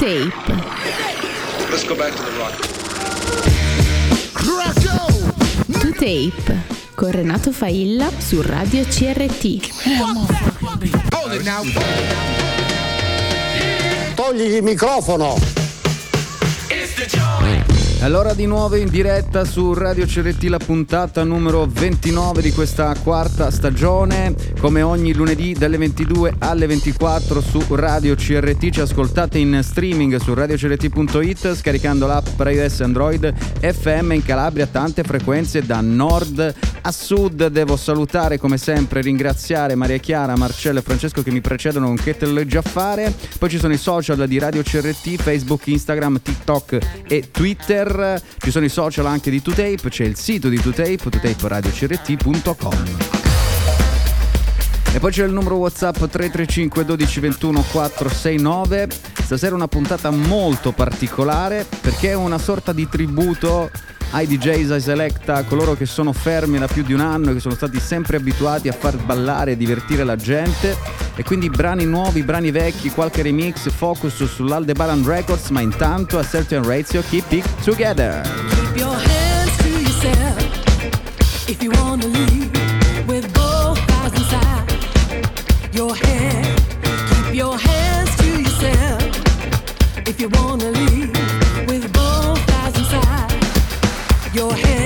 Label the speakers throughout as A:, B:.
A: Tape.
B: Let's go back to the rock.
A: To Tape con Renato Failla su Radio CRT.
C: Togli il microfono!
D: Allora di nuovo in diretta su Radio CRT la puntata numero 29 di questa quarta stagione, come ogni lunedì dalle 22 alle 24 su Radio CRT, ci ascoltate in streaming su radiocrt.it scaricando l'app per iOS Android FM in Calabria, tante frequenze da nord a sud. Devo salutare come sempre, ringraziare Maria Chiara, Marcello e Francesco che mi precedono con che te lo fare. Poi ci sono i social di Radio CRT, Facebook, Instagram, TikTok e Twitter. Ci sono i social anche di 2Tape, c'è il sito di 2Tape, 2taperadiocrt.com. E poi c'è il numero WhatsApp 335 12 21 469. Stasera una puntata molto particolare perché è una sorta di tributo ai DJs, ai Selecta, coloro che sono fermi da più di un anno e che sono stati sempre abituati a far ballare e divertire la gente. E quindi brani nuovi, brani vecchi, qualche remix, focus sull'Aldebaran Records, ma intanto a Certain Ratio, keep it together.
E: Keep your hands to yourself if you wanna leave if your hands to yourself If you wanna leave with both inside your head.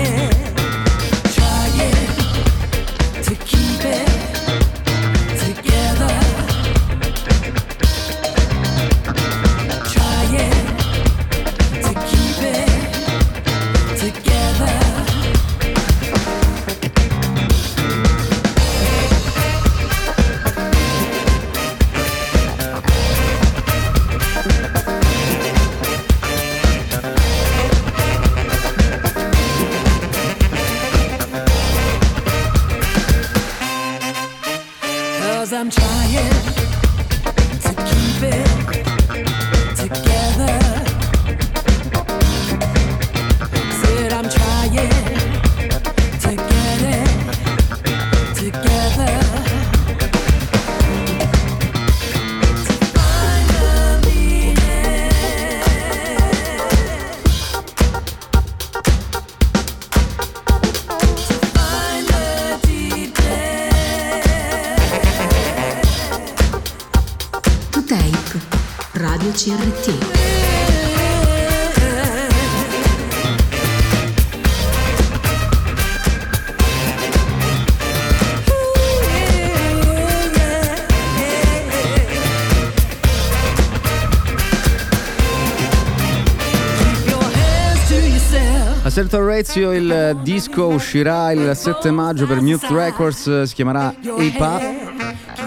D: Ratio il disco uscirà il 7 maggio per Mute Records, si chiamerà EPA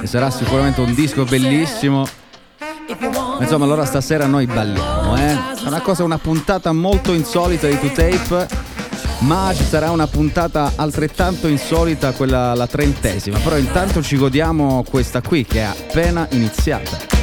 D: e sarà sicuramente un disco bellissimo. Insomma, allora stasera noi balliamo, eh? È una cosa, una puntata molto insolita di 2Tape, ma ci sarà una puntata altrettanto insolita, quella la trentesima. Però intanto ci godiamo questa qui che è appena iniziata.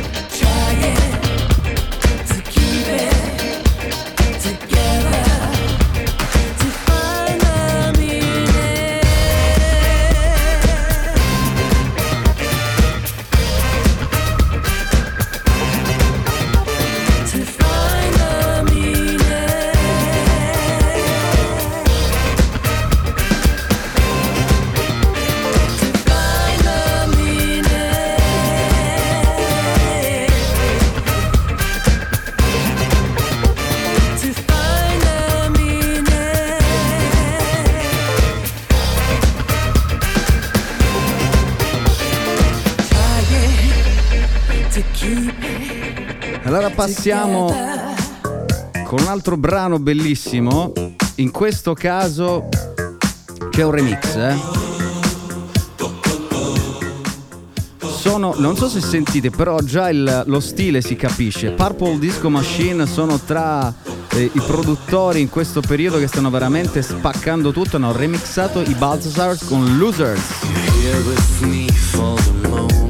D: Passiamo con un altro brano bellissimo. In questo caso c'è un remix, eh. Sono, non so se sentite, però già il- lo stile si capisce. Purple Disco Machine sono tra eh, i produttori in questo periodo che stanno veramente spaccando tutto. Hanno remixato i Balthazars con Losers.
F: here with me for the moment,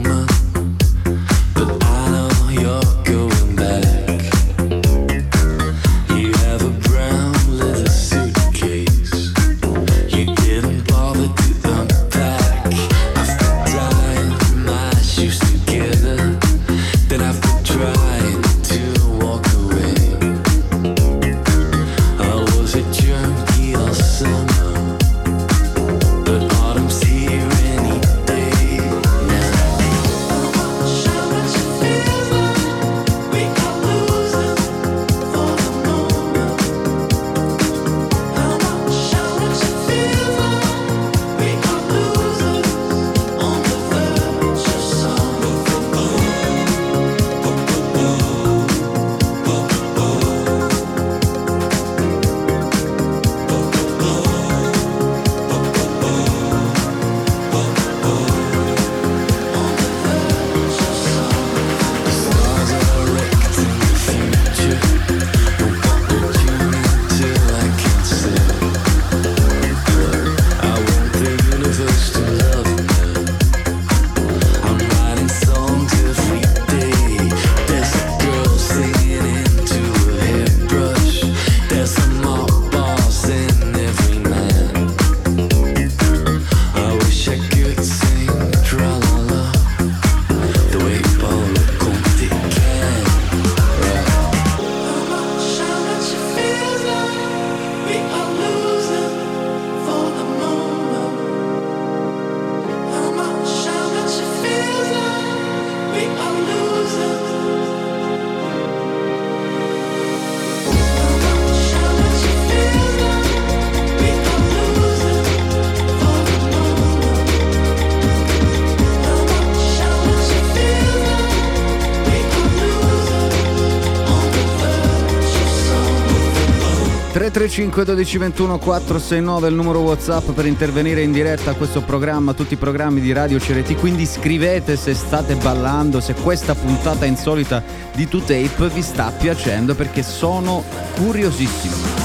D: 335 12 21 469 è il numero WhatsApp per intervenire in diretta a questo programma, a tutti i programmi di Radio CRT. Quindi scrivete se state ballando, se questa puntata insolita di 2Tape vi sta piacendo perché sono curiosissimo.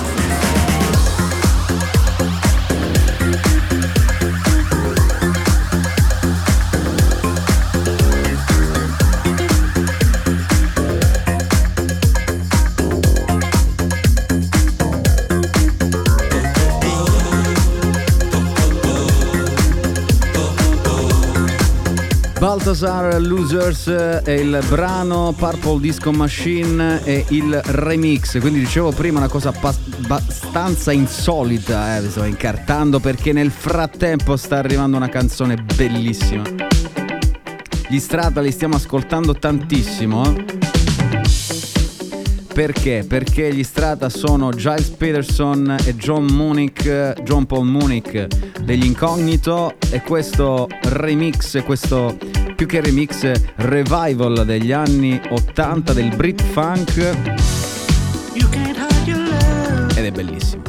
D: Balthazar Losers eh, è il brano Purple Disco Machine e il remix. Quindi dicevo prima una cosa abbastanza insolita, eh, vi sto incartando perché nel frattempo sta arrivando una canzone bellissima. Gli Strata li stiamo ascoltando tantissimo. eh. Perché? Perché gli Strata sono Giles Peterson e John Munich, John Paul Munich degli Incognito e questo remix, questo più che remix, revival degli anni 80 del Brit Funk ed è bellissimo.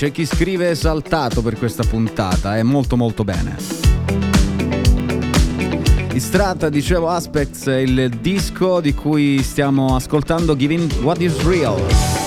D: C'è chi scrive esaltato per questa puntata, è molto molto bene. Istrata, dicevo, Aspects è il disco di cui stiamo ascoltando Giving What Is Real.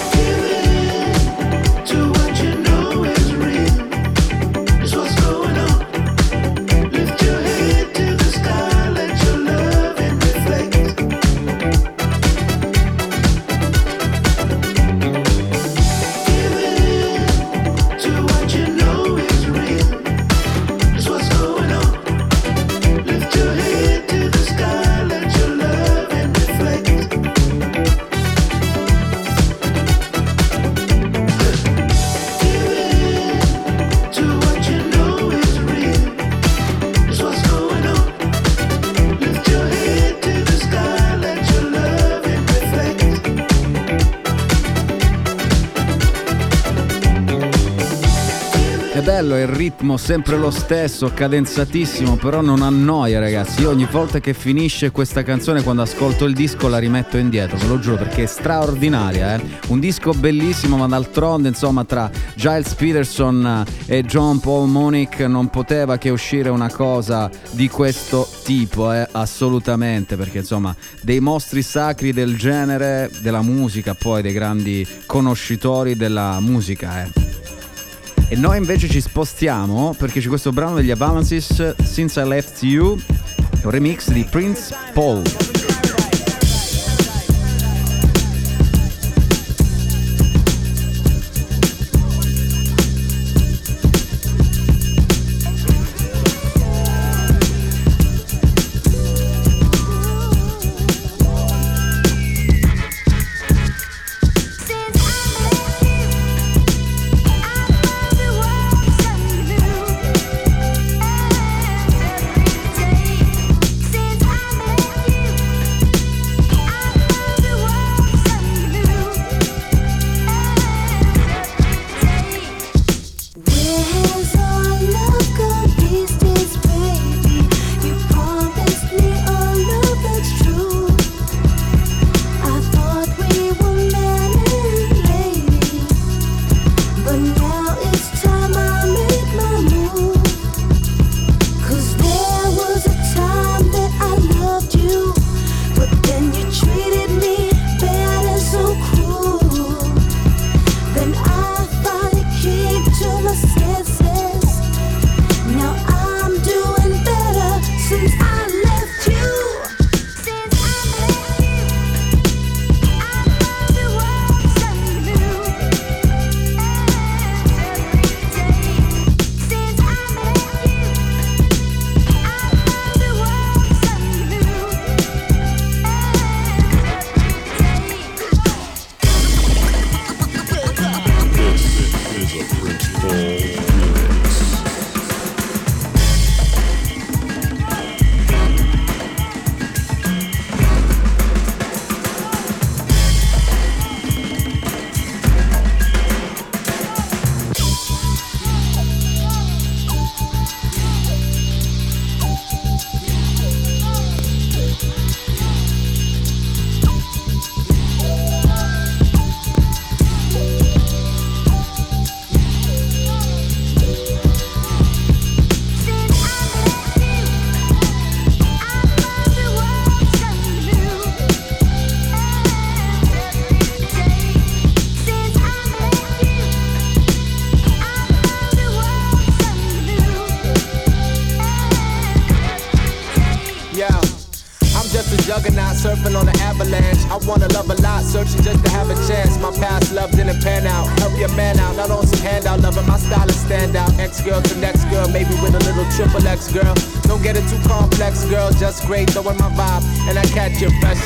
D: Ritmo sempre lo stesso, cadenzatissimo, però non annoia ragazzi. Io ogni volta che finisce questa canzone, quando ascolto il disco, la rimetto indietro, ve lo giuro, perché è straordinaria. Eh? Un disco bellissimo, ma d'altronde, insomma, tra Giles Peterson e John Paul Munich non poteva che uscire una cosa di questo tipo, eh? assolutamente, perché insomma, dei mostri sacri del genere, della musica, poi dei grandi conoscitori della musica. Eh? E noi invece ci spostiamo perché c'è questo brano degli Avalances, Since I Left You, un remix di Prince Paul.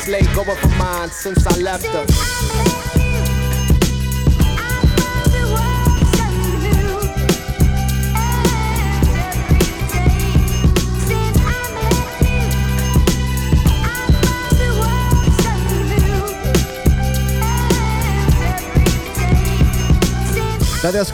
G: Slate, going for mine since I left her.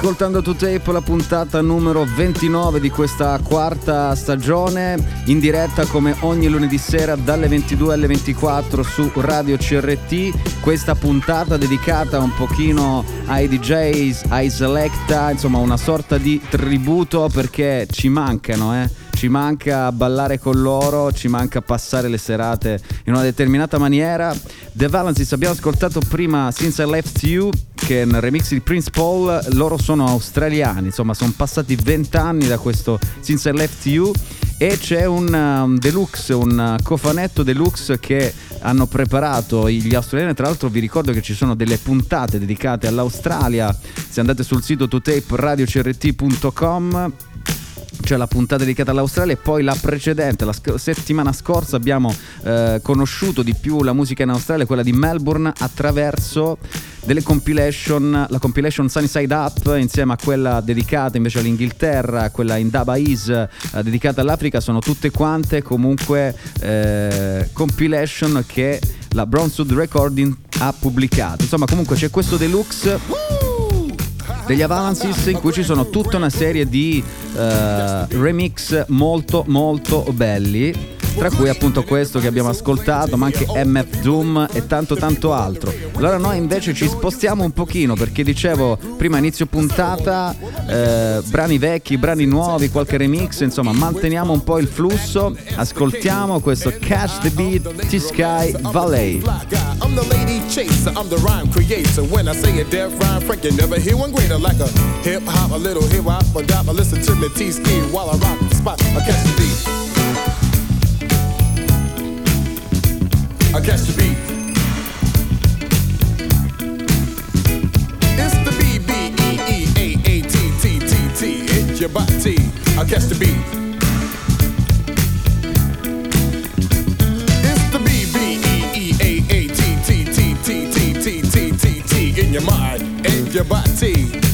D: Ascoltando To Tape, la puntata numero 29 di questa quarta stagione, in diretta come ogni lunedì sera dalle 22 alle 24 su Radio CRT. Questa puntata dedicata un pochino ai DJs, ai Selecta, insomma una sorta di tributo perché ci mancano, eh. Ci manca ballare con loro, ci manca passare le serate in una determinata maniera. The Valences abbiamo ascoltato prima Since I Left You, un remix di Prince Paul, loro sono australiani, insomma sono passati 20 anni da questo Since I Left You. E c'è un um, deluxe, un uh, cofanetto deluxe che hanno preparato gli australiani, tra l'altro vi ricordo che ci sono delle puntate dedicate all'Australia, se andate sul sito totaperadio.crt.com c'è la puntata dedicata all'Australia e poi la precedente, la sc- settimana scorsa abbiamo eh, conosciuto di più la musica in Australia, quella di Melbourne, attraverso delle compilation, la compilation Sunny Side Up insieme a quella dedicata invece all'Inghilterra, quella in Daba Is eh, dedicata all'Africa, sono tutte quante comunque eh, compilation che la Suit Recording ha pubblicato. Insomma comunque c'è questo deluxe degli Avalances in cui ci sono tutta una serie di eh, remix molto molto belli tra cui appunto questo che abbiamo ascoltato, ma anche MF Doom e tanto tanto altro. Allora noi invece ci spostiamo un pochino perché dicevo prima inizio puntata, eh, brani vecchi, brani nuovi, qualche remix, insomma manteniamo un po' il flusso, ascoltiamo questo Catch the Beat T-Sky Valley.
H: I'm the lady chaser, I'm the rhyme creator. When I say a rhyme, Frank, you never hear one greater. Like a hip hop, a little hip hop, a dop. Listen to me T ski while I rock the spot. I catch the beat. I catch the beat. It's the B B E E A A T T T T. It's your body. I catch the beat. It's the B B E E A A T T T T T T T T T in your mind and your body.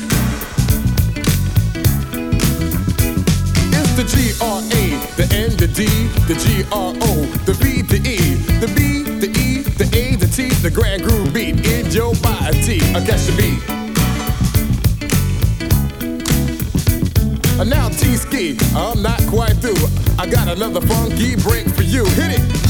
H: The G R A, the N, the D, the G R O, the B, the E, the B, the E, the A, the T, the grand groove beat in your body. I catch the beat. And now T Ski, I'm not quite through. I got another funky break for you. Hit it.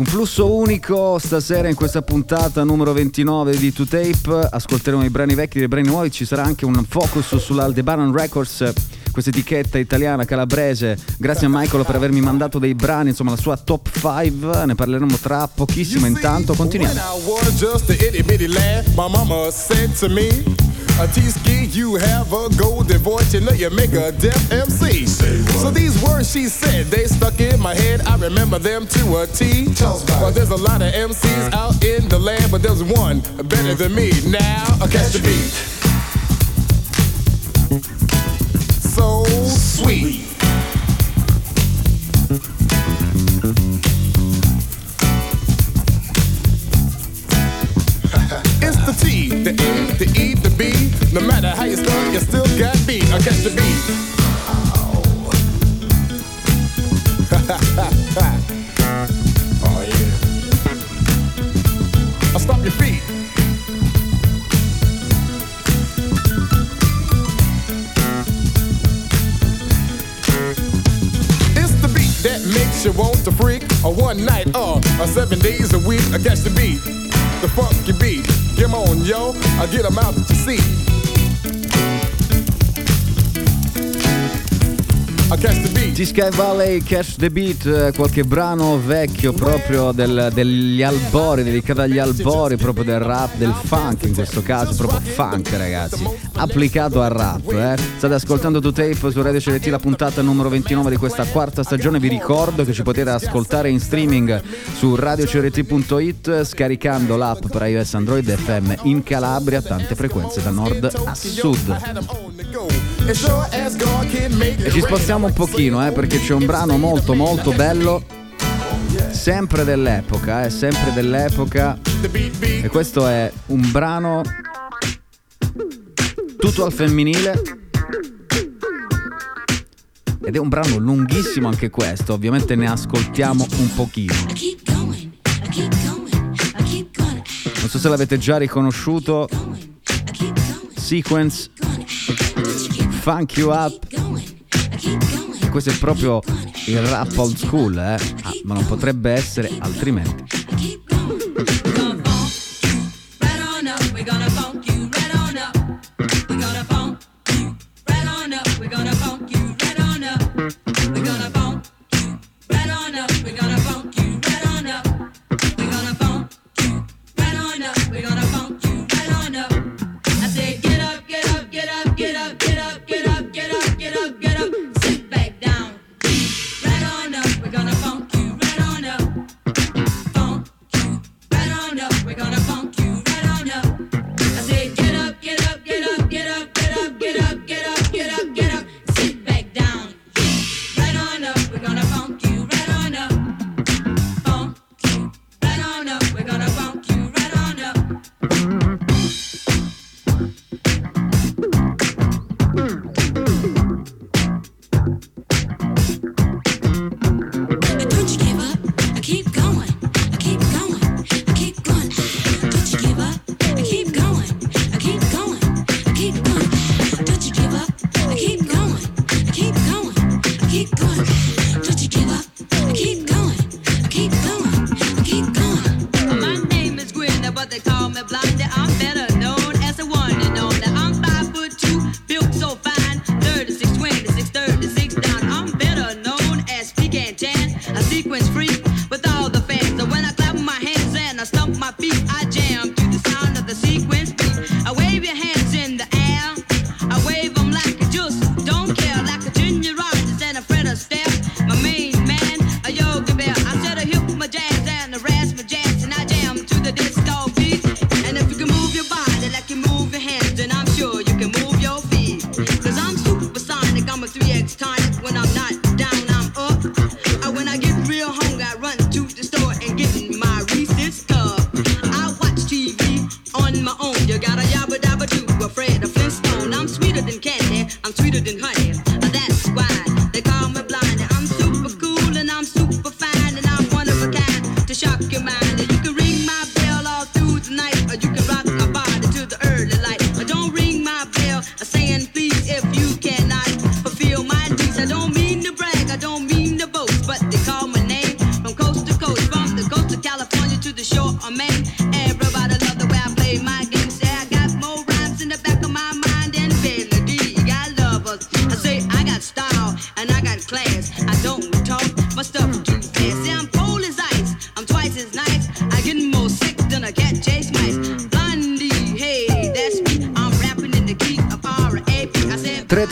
D: Un flusso unico stasera in questa puntata numero 29 di 2Tape. Ascolteremo i brani vecchi e i brani nuovi. Ci sarà anche un focus sull'Aldebaran Records, questa etichetta italiana calabrese. Grazie a Michael per avermi mandato dei brani, insomma la sua top 5. Ne parleremo tra pochissimo. Intanto continuiamo.
H: A T-ski, you have a golden voice, you know you make a deaf MC. So these words she said, they stuck in my head, I remember them to a T. Well, there's a lot of MCs out in the land, but there's one better than me. Now, catch the beat. Sweet. It's the T, the E, the E, the B. No matter how you start, you still got beat. I catch the beat. You want to freak. A one night or a seven days a week. I catch the beat, the funky beat. Come on, yo, I get 'em out you see.
D: T-Sky Valley, Catch the Beat, eh, qualche brano vecchio proprio del- degli albori, dedicato agli albori proprio del rap, del funk in questo caso, proprio funk ragazzi, applicato al rap. Eh. State ascoltando 2Tape su Radio CRT la puntata numero 29 di questa quarta stagione, vi ricordo che ci potete ascoltare in streaming su radiocrt.it scaricando l'app per iOS Android FM in Calabria, tante frequenze da nord a sud. E ci spostiamo un pochino, eh, perché c'è un brano molto molto bello, sempre dell'epoca, eh, sempre dell'epoca. E questo è un brano tutto al femminile. Ed è un brano lunghissimo anche questo, ovviamente ne ascoltiamo un pochino. Non so se l'avete già riconosciuto. Sequence Funk You Up. E questo è proprio il rap old school, eh? Ah, ma non potrebbe essere altrimenti.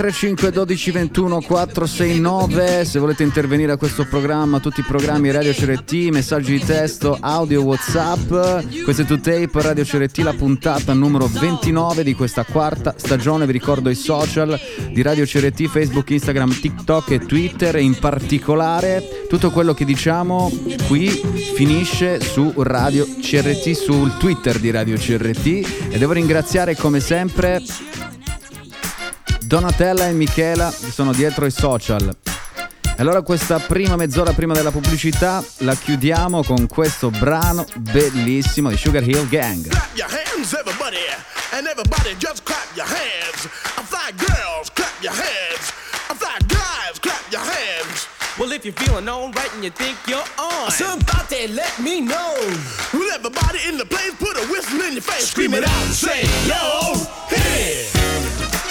D: 335 12 21 469 se volete intervenire a questo programma tutti i programmi Radio CRT messaggi di testo audio whatsapp. Questo è 2Tape Radio CRT la puntata numero 29 di questa quarta stagione. Vi ricordo i social di Radio CRT Facebook Instagram TikTok e Twitter. E in particolare tutto quello che diciamo qui finisce su Radio CRT sul Twitter di Radio CRT e devo ringraziare come sempre Donatella e Michela che sono dietro i social. E allora questa prima mezz'ora prima della pubblicità la chiudiamo con questo brano bellissimo di Sugar Hill Gang.
H: Clap your hands, everybody, and everybody just clap your hands. I'm fly girls, clap your hands. I'm fly guys, clap your hands.
G: Well, if you're feeling alright and you think you're on,
H: Somebody let me know. Will everybody in the place put a whistle in your face? Scream it out and say, yo, hey.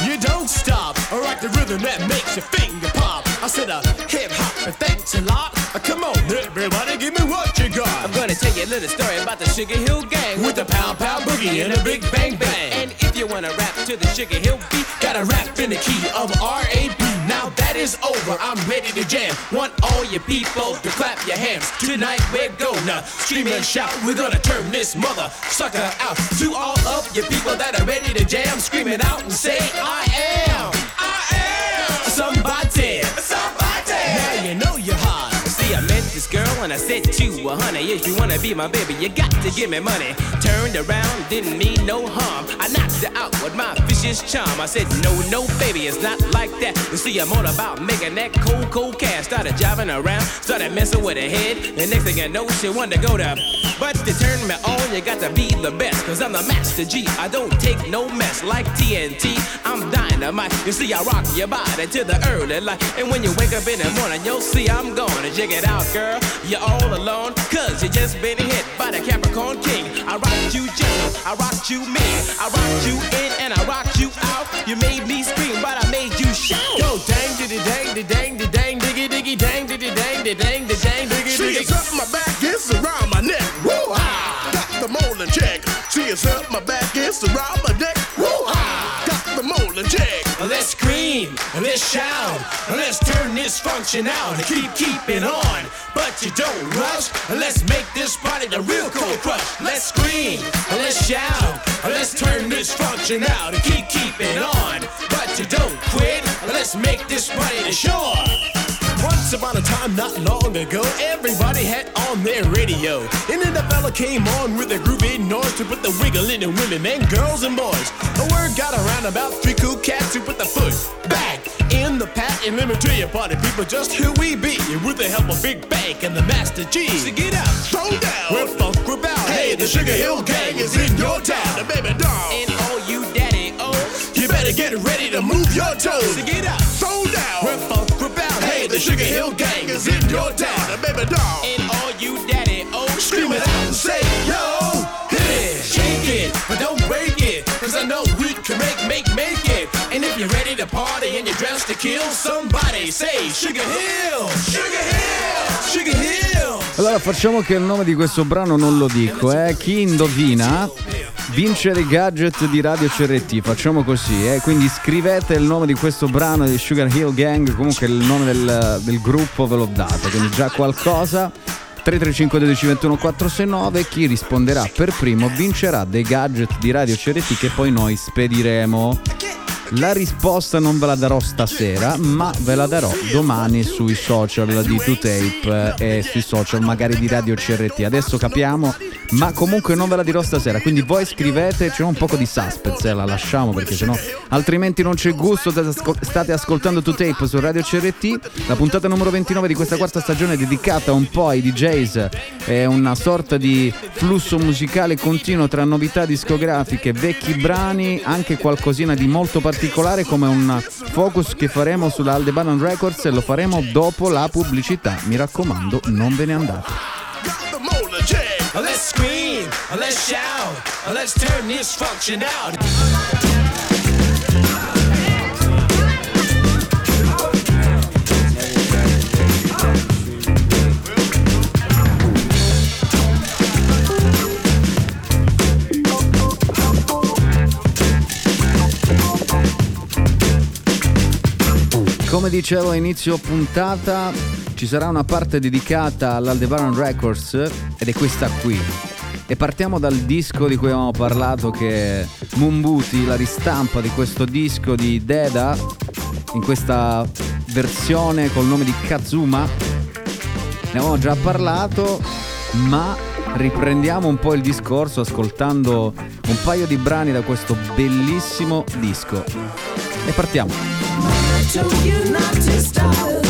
G: You don't stop. I rock the rhythm that makes your finger pop. I said a hip hop, and thanks a lot. Uh, Come on, everybody, give me what you got. I'm gonna tell you a little story about the Sugar Hill Gang with the pound pound boogie and a big bang bang. And if you wanna rap to the Sugar Hill beat, gotta rap in the key of R.A.P. Now that is over, I'm ready to jam. Want all you people to clap your hands. Tonight we're gonna scream and shout. We're gonna turn this mother sucker out. To all of you people that are ready to jam, screaming out and say, I am. I am somebody. Somebody. This girl and I said to her, honey, if you wanna be my baby, you got to give me money. Turned around, didn't mean no harm. I knocked her out with my vicious charm. I said, no, no, baby, it's not like that. You see, I'm all about making that cold, cold cash. Started driving around, started messing with her head. The next thing I know, she wanted to go to. But to turn me on, you got to be the best. Cause I'm the master G. I don't take no mess like TNT. I'm dynamite. You see, I rock your body to the early light. And when you wake up in the morning, you'll see I'm gonna check it out, girl. You're all alone, cause you just been hit by the Capricorn King. I rocked you gentle, I rocked you mean. I rocked you in and I rocked you out. You made me scream, but I made you shout. Go dang, diddy dang, diddy dang, diddy dang, diggy diggy dang, diddy dang, diddy dang, diddy dang, diggy diggy.
H: it's up my back, it's around my neck. Woo ha! Got the molding check. See, it's up my back, it's around my neck.
G: Scream, let's shout, let's turn this function out and keep keeping on. But you don't rush, let's make this party the real cold crush. Let's scream, let's shout, let's turn this function out and keep keeping on. But you don't quit, let's make this party the shore. Once upon a time, not long ago, everybody had on their radio. And then the fella came on with a groovy noise to put the wiggle in the women and girls and boys. The word got around about three cool cats who put the foot back in the pat. And let me tell you, party people, just who we be And with the help of Big Bank and the Master G. So get up,
H: Throw down.
G: we're funk group out.
H: Hey, the Sugar Hill Gang is in your town. The baby doll.
G: And all you daddy, oh,
H: You better get ready to move your toes.
G: so get up,
H: Throw down.
G: we're funk
H: Hey, the Sugar Hill Gang is in your town. The baby doll.
G: And all you daddy, oh,
H: Scream it out and say, yo, hit it.
G: Shake
I: it, but don't break it. Cause I know we you're ready to party and you're dressed to kill, somebody say Sugar Hill, Sugar Hill, Sugar Hill.
D: Allora facciamo che il nome di questo brano non lo dico, eh. Chi indovina vince dei gadget di Radio CRT. Facciamo così, eh. Quindi scrivete il nome di questo brano di Sugar Hill Gang, comunque il nome del, del gruppo ve l'ho dato, quindi già qualcosa. 335 12 21 469 chi risponderà per primo vincerà dei gadget di Radio CRT che poi noi spediremo. La risposta non ve la darò stasera, ma ve la darò domani sui social di 2Tape e sui social magari di Radio CRT. Adesso capiamo, ma comunque non ve la dirò stasera. Quindi voi scrivete, c'è un poco di suspense, eh, la lasciamo perché sennò altrimenti non c'è gusto. State ascoltando 2Tape su Radio CRT. La puntata numero 29 di questa quarta stagione è dedicata un po' ai DJs. È una sorta di flusso musicale continuo tra novità discografiche, vecchi brani, anche qualcosina di molto particolare come un focus che faremo sulla Aldebaran Records e lo faremo dopo la pubblicità. Mi raccomando, non ve ne andate.
I: Let's scream, let's shout, let's turn this function out.
D: Come dicevo a inizio puntata, ci sarà una parte dedicata all'Aldebaran Records ed è questa qui. E partiamo dal disco di cui avevamo parlato che è Mumbuti, la ristampa di questo disco di Deda in questa versione col nome di Kazuma. Ne avevamo già parlato, ma riprendiamo un po' il discorso ascoltando un paio di brani da questo bellissimo disco. E partiamo.
J: Told you not to stop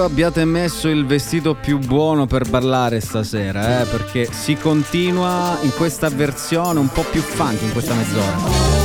D: spero abbiate messo il vestito più buono per ballare stasera, eh, perché si continua in questa versione un po' più funky in questa mezz'ora.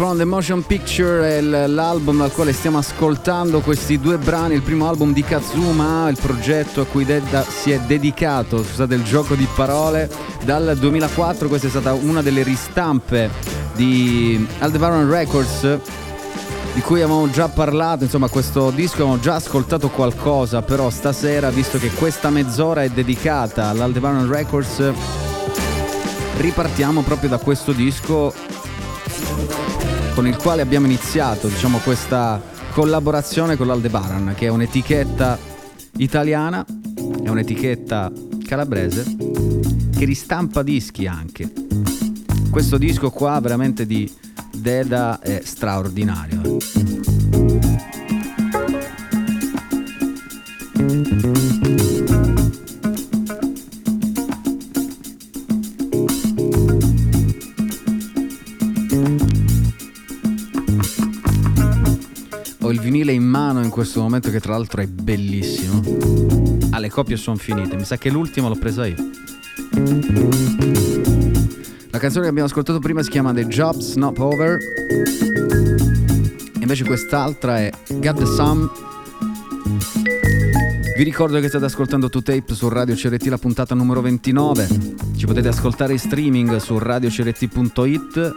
D: From the Motion Picture è l'album dal quale stiamo ascoltando questi due brani, il primo album di Kazuma, il progetto a cui Dedda si è dedicato, scusate il gioco di parole, dal 2004, questa è stata una delle ristampe di Aldebaran Records di cui avevamo già parlato, insomma questo disco avevamo già ascoltato qualcosa, però stasera, visto che questa mezz'ora è dedicata all'Aldebaran Records, ripartiamo proprio da questo disco con il quale abbiamo iniziato, diciamo, questa collaborazione con l'Aldebaran, che è un'etichetta italiana, è un'etichetta calabrese, che ristampa dischi anche. Questo disco qua veramente di Deda è straordinario. Tra l'altro è bellissimo. Ah, le copie sono finite, mi sa che l'ultima l'ho presa io. La canzone che abbiamo ascoltato prima si chiama The Job's Not Over. Invece quest'altra è Got the Sun. Vi ricordo che state ascoltando 2Tape su Radio CRT la puntata numero 29. Ci potete ascoltare in streaming su radiocrt.it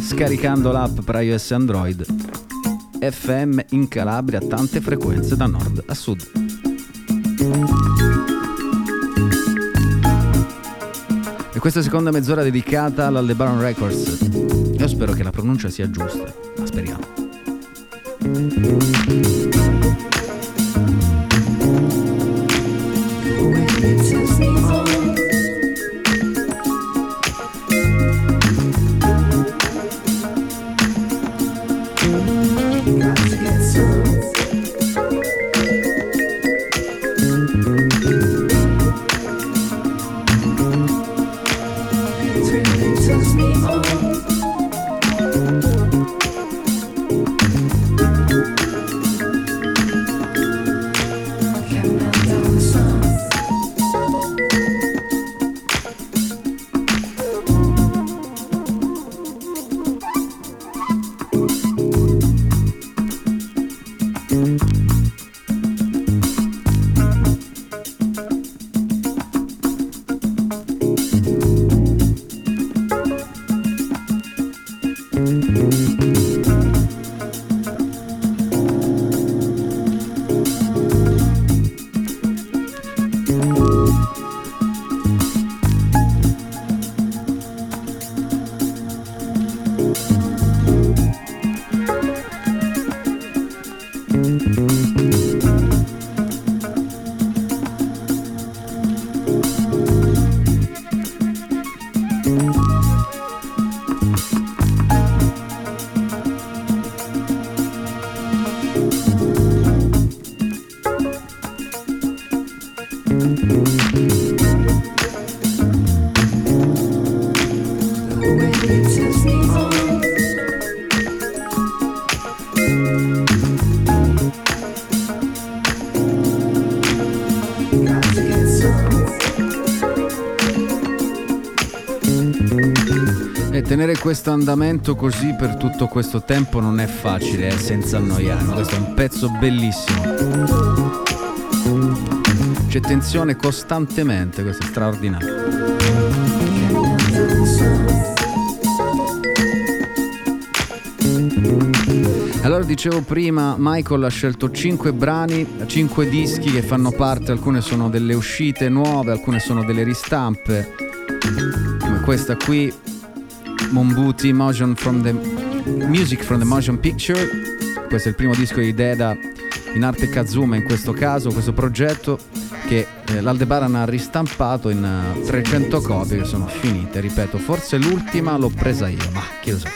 D: scaricando l'app per iOS e Android. FM in Calabria tante frequenze da nord a sud. E questa seconda mezz'ora dedicata all'Aldebaran Records. Io spero che la pronuncia sia giusta, ma speriamo. Questo andamento così per tutto questo tempo non è facile, eh, senza annoiarmi. Questo è un pezzo bellissimo. C'è tensione costantemente, questo è straordinario. Allora dicevo prima, Michael ha scelto 5 brani, 5 dischi che fanno parte, alcune sono delle uscite nuove, alcune sono delle ristampe, come questa qui, Mombuti Motion from the Music from the Motion Picture. Questo è il primo disco di Deda in arte Kazuma in questo caso, questo progetto che eh, l'Aldebaran ha ristampato in eh, 300 copie che sono finite, ripeto, forse l'ultima l'ho presa io, ma chi lo sa.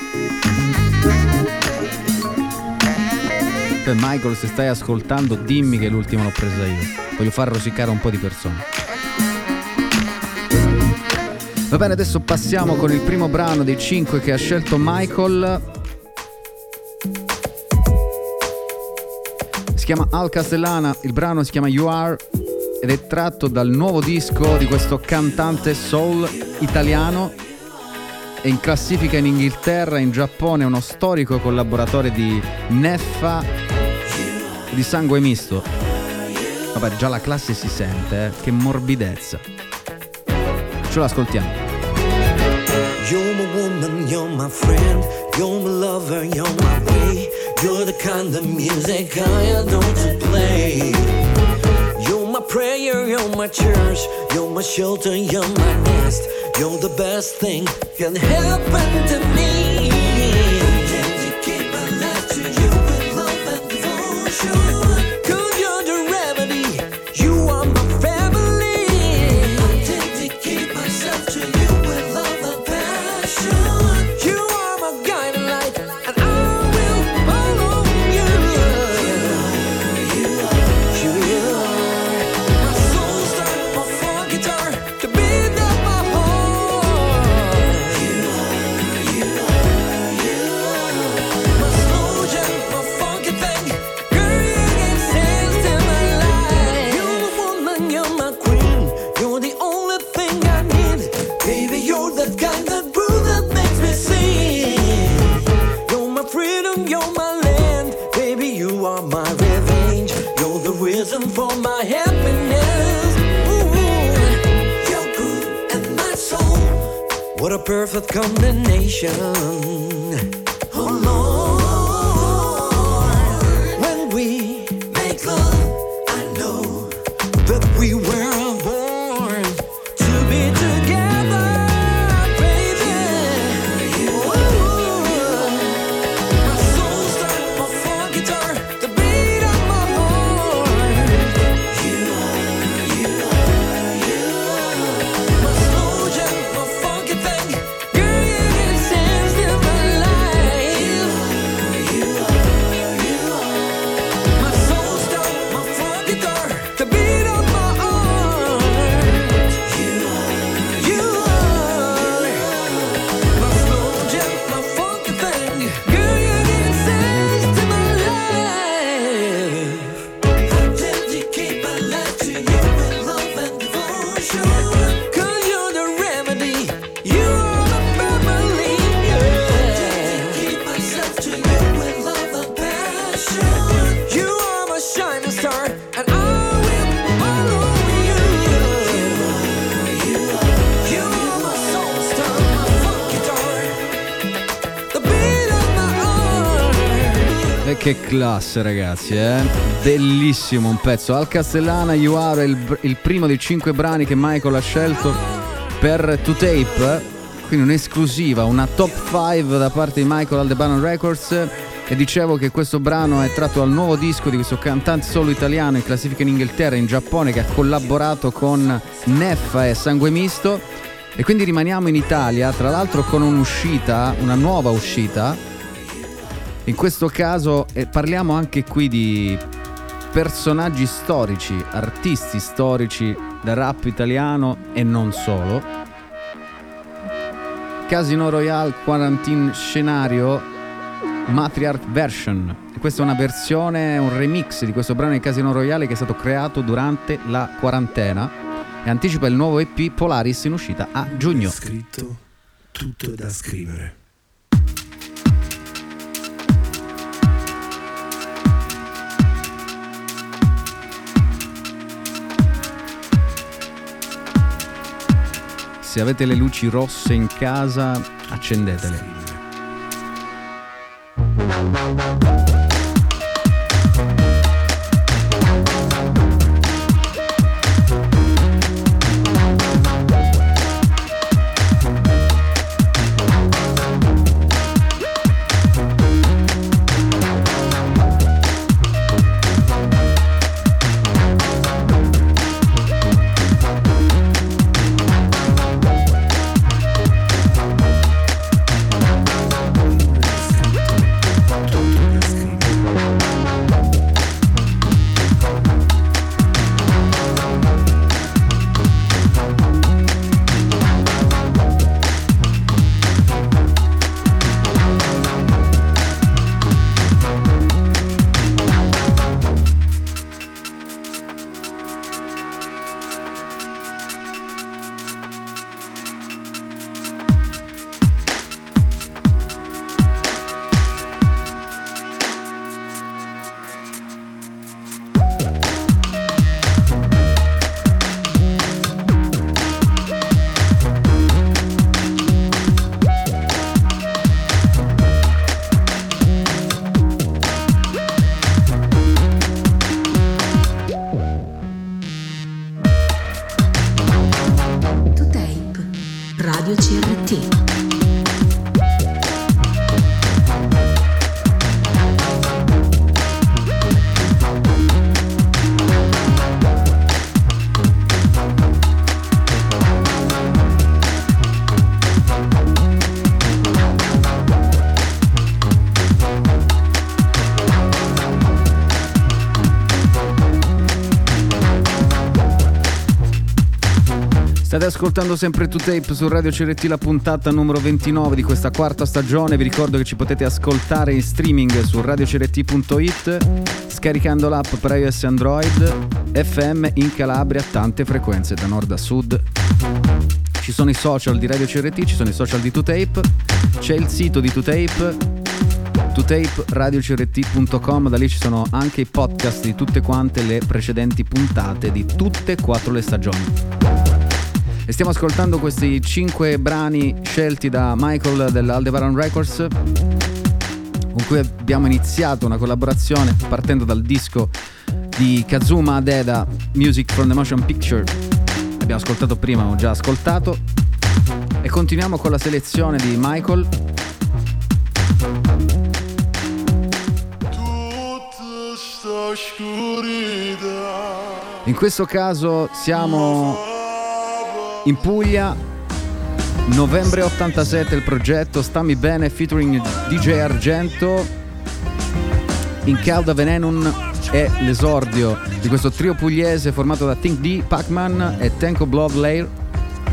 D: Michael se stai ascoltando dimmi che l'ultima l'ho presa io, voglio far rosicare un po' di persone. Va bene, adesso passiamo con il primo brano dei 5 che ha scelto Michael. Si chiama Al Castellana, il brano si chiama You Are ed è tratto dal nuovo disco di questo cantante soul italiano è in classifica in Inghilterra, in Giappone, è uno storico collaboratore di Neffa di sangue misto. Vabbè, già la classe si sente, eh? che morbidezza. Ce l'ascoltiamo.
E: You're my woman, you're my friend, you're my lover, you're my way. You're the kind of music I adore to play. You're my prayer, you're my church, you're my shelter, you're my nest. You're the best thing can happen to me. Perfect combination.
D: Classe ragazzi, eh? Bellissimo un pezzo. Al Castellana You Are il, il primo dei cinque brani che Michael ha scelto per To Tape, quindi un'esclusiva, una top 5 da parte di Michael Aldebaran Records. E dicevo che questo brano è tratto dal nuovo disco di questo cantante solo italiano in classifica in Inghilterra e in Giappone che ha collaborato con Neffa e Sangue Misto. E quindi rimaniamo in Italia, tra l'altro con un'uscita, una nuova uscita, in questo caso eh, parliamo anche qui di personaggi storici, artisti storici del rap italiano e non solo. Casino Royale Quarantine Scenario Matriarch Version. Questa è una versione, un remix di questo brano di Casino Royale che è stato creato durante la quarantena e anticipa il nuovo EP Polaris in uscita a giugno.
K: Scritto tutto da scrivere.
D: Se avete le luci rosse in casa, accendetele. State ascoltando sempre 2Tape su Radio CRT la puntata numero 29 di questa quarta stagione. Vi ricordo che ci potete ascoltare in streaming su radiocrt.it scaricando l'app per iOS e Android, FM in Calabria, tante frequenze da nord a sud. Ci sono i social di Radio CRT, ci sono i social di 2Tape, c'è il sito di 2Tape, 2taperadiocrt.com, da lì ci sono anche i podcast di tutte quante le precedenti puntate di tutte e quattro le stagioni. E stiamo ascoltando questi cinque brani scelti da Michael dell'Aldebaran Records con cui abbiamo iniziato una collaborazione partendo dal disco di Kazuma Adeda Music from the Motion Picture. Abbiamo ascoltato prima, ho già ascoltato. E continuiamo con la selezione di Michael. In questo caso siamo in Puglia, novembre 87 il progetto, stammi bene featuring DJ Argento, in Calda Venenum è l'esordio di questo trio pugliese formato da Think D, Pac-Man e Tenko Blood Lair,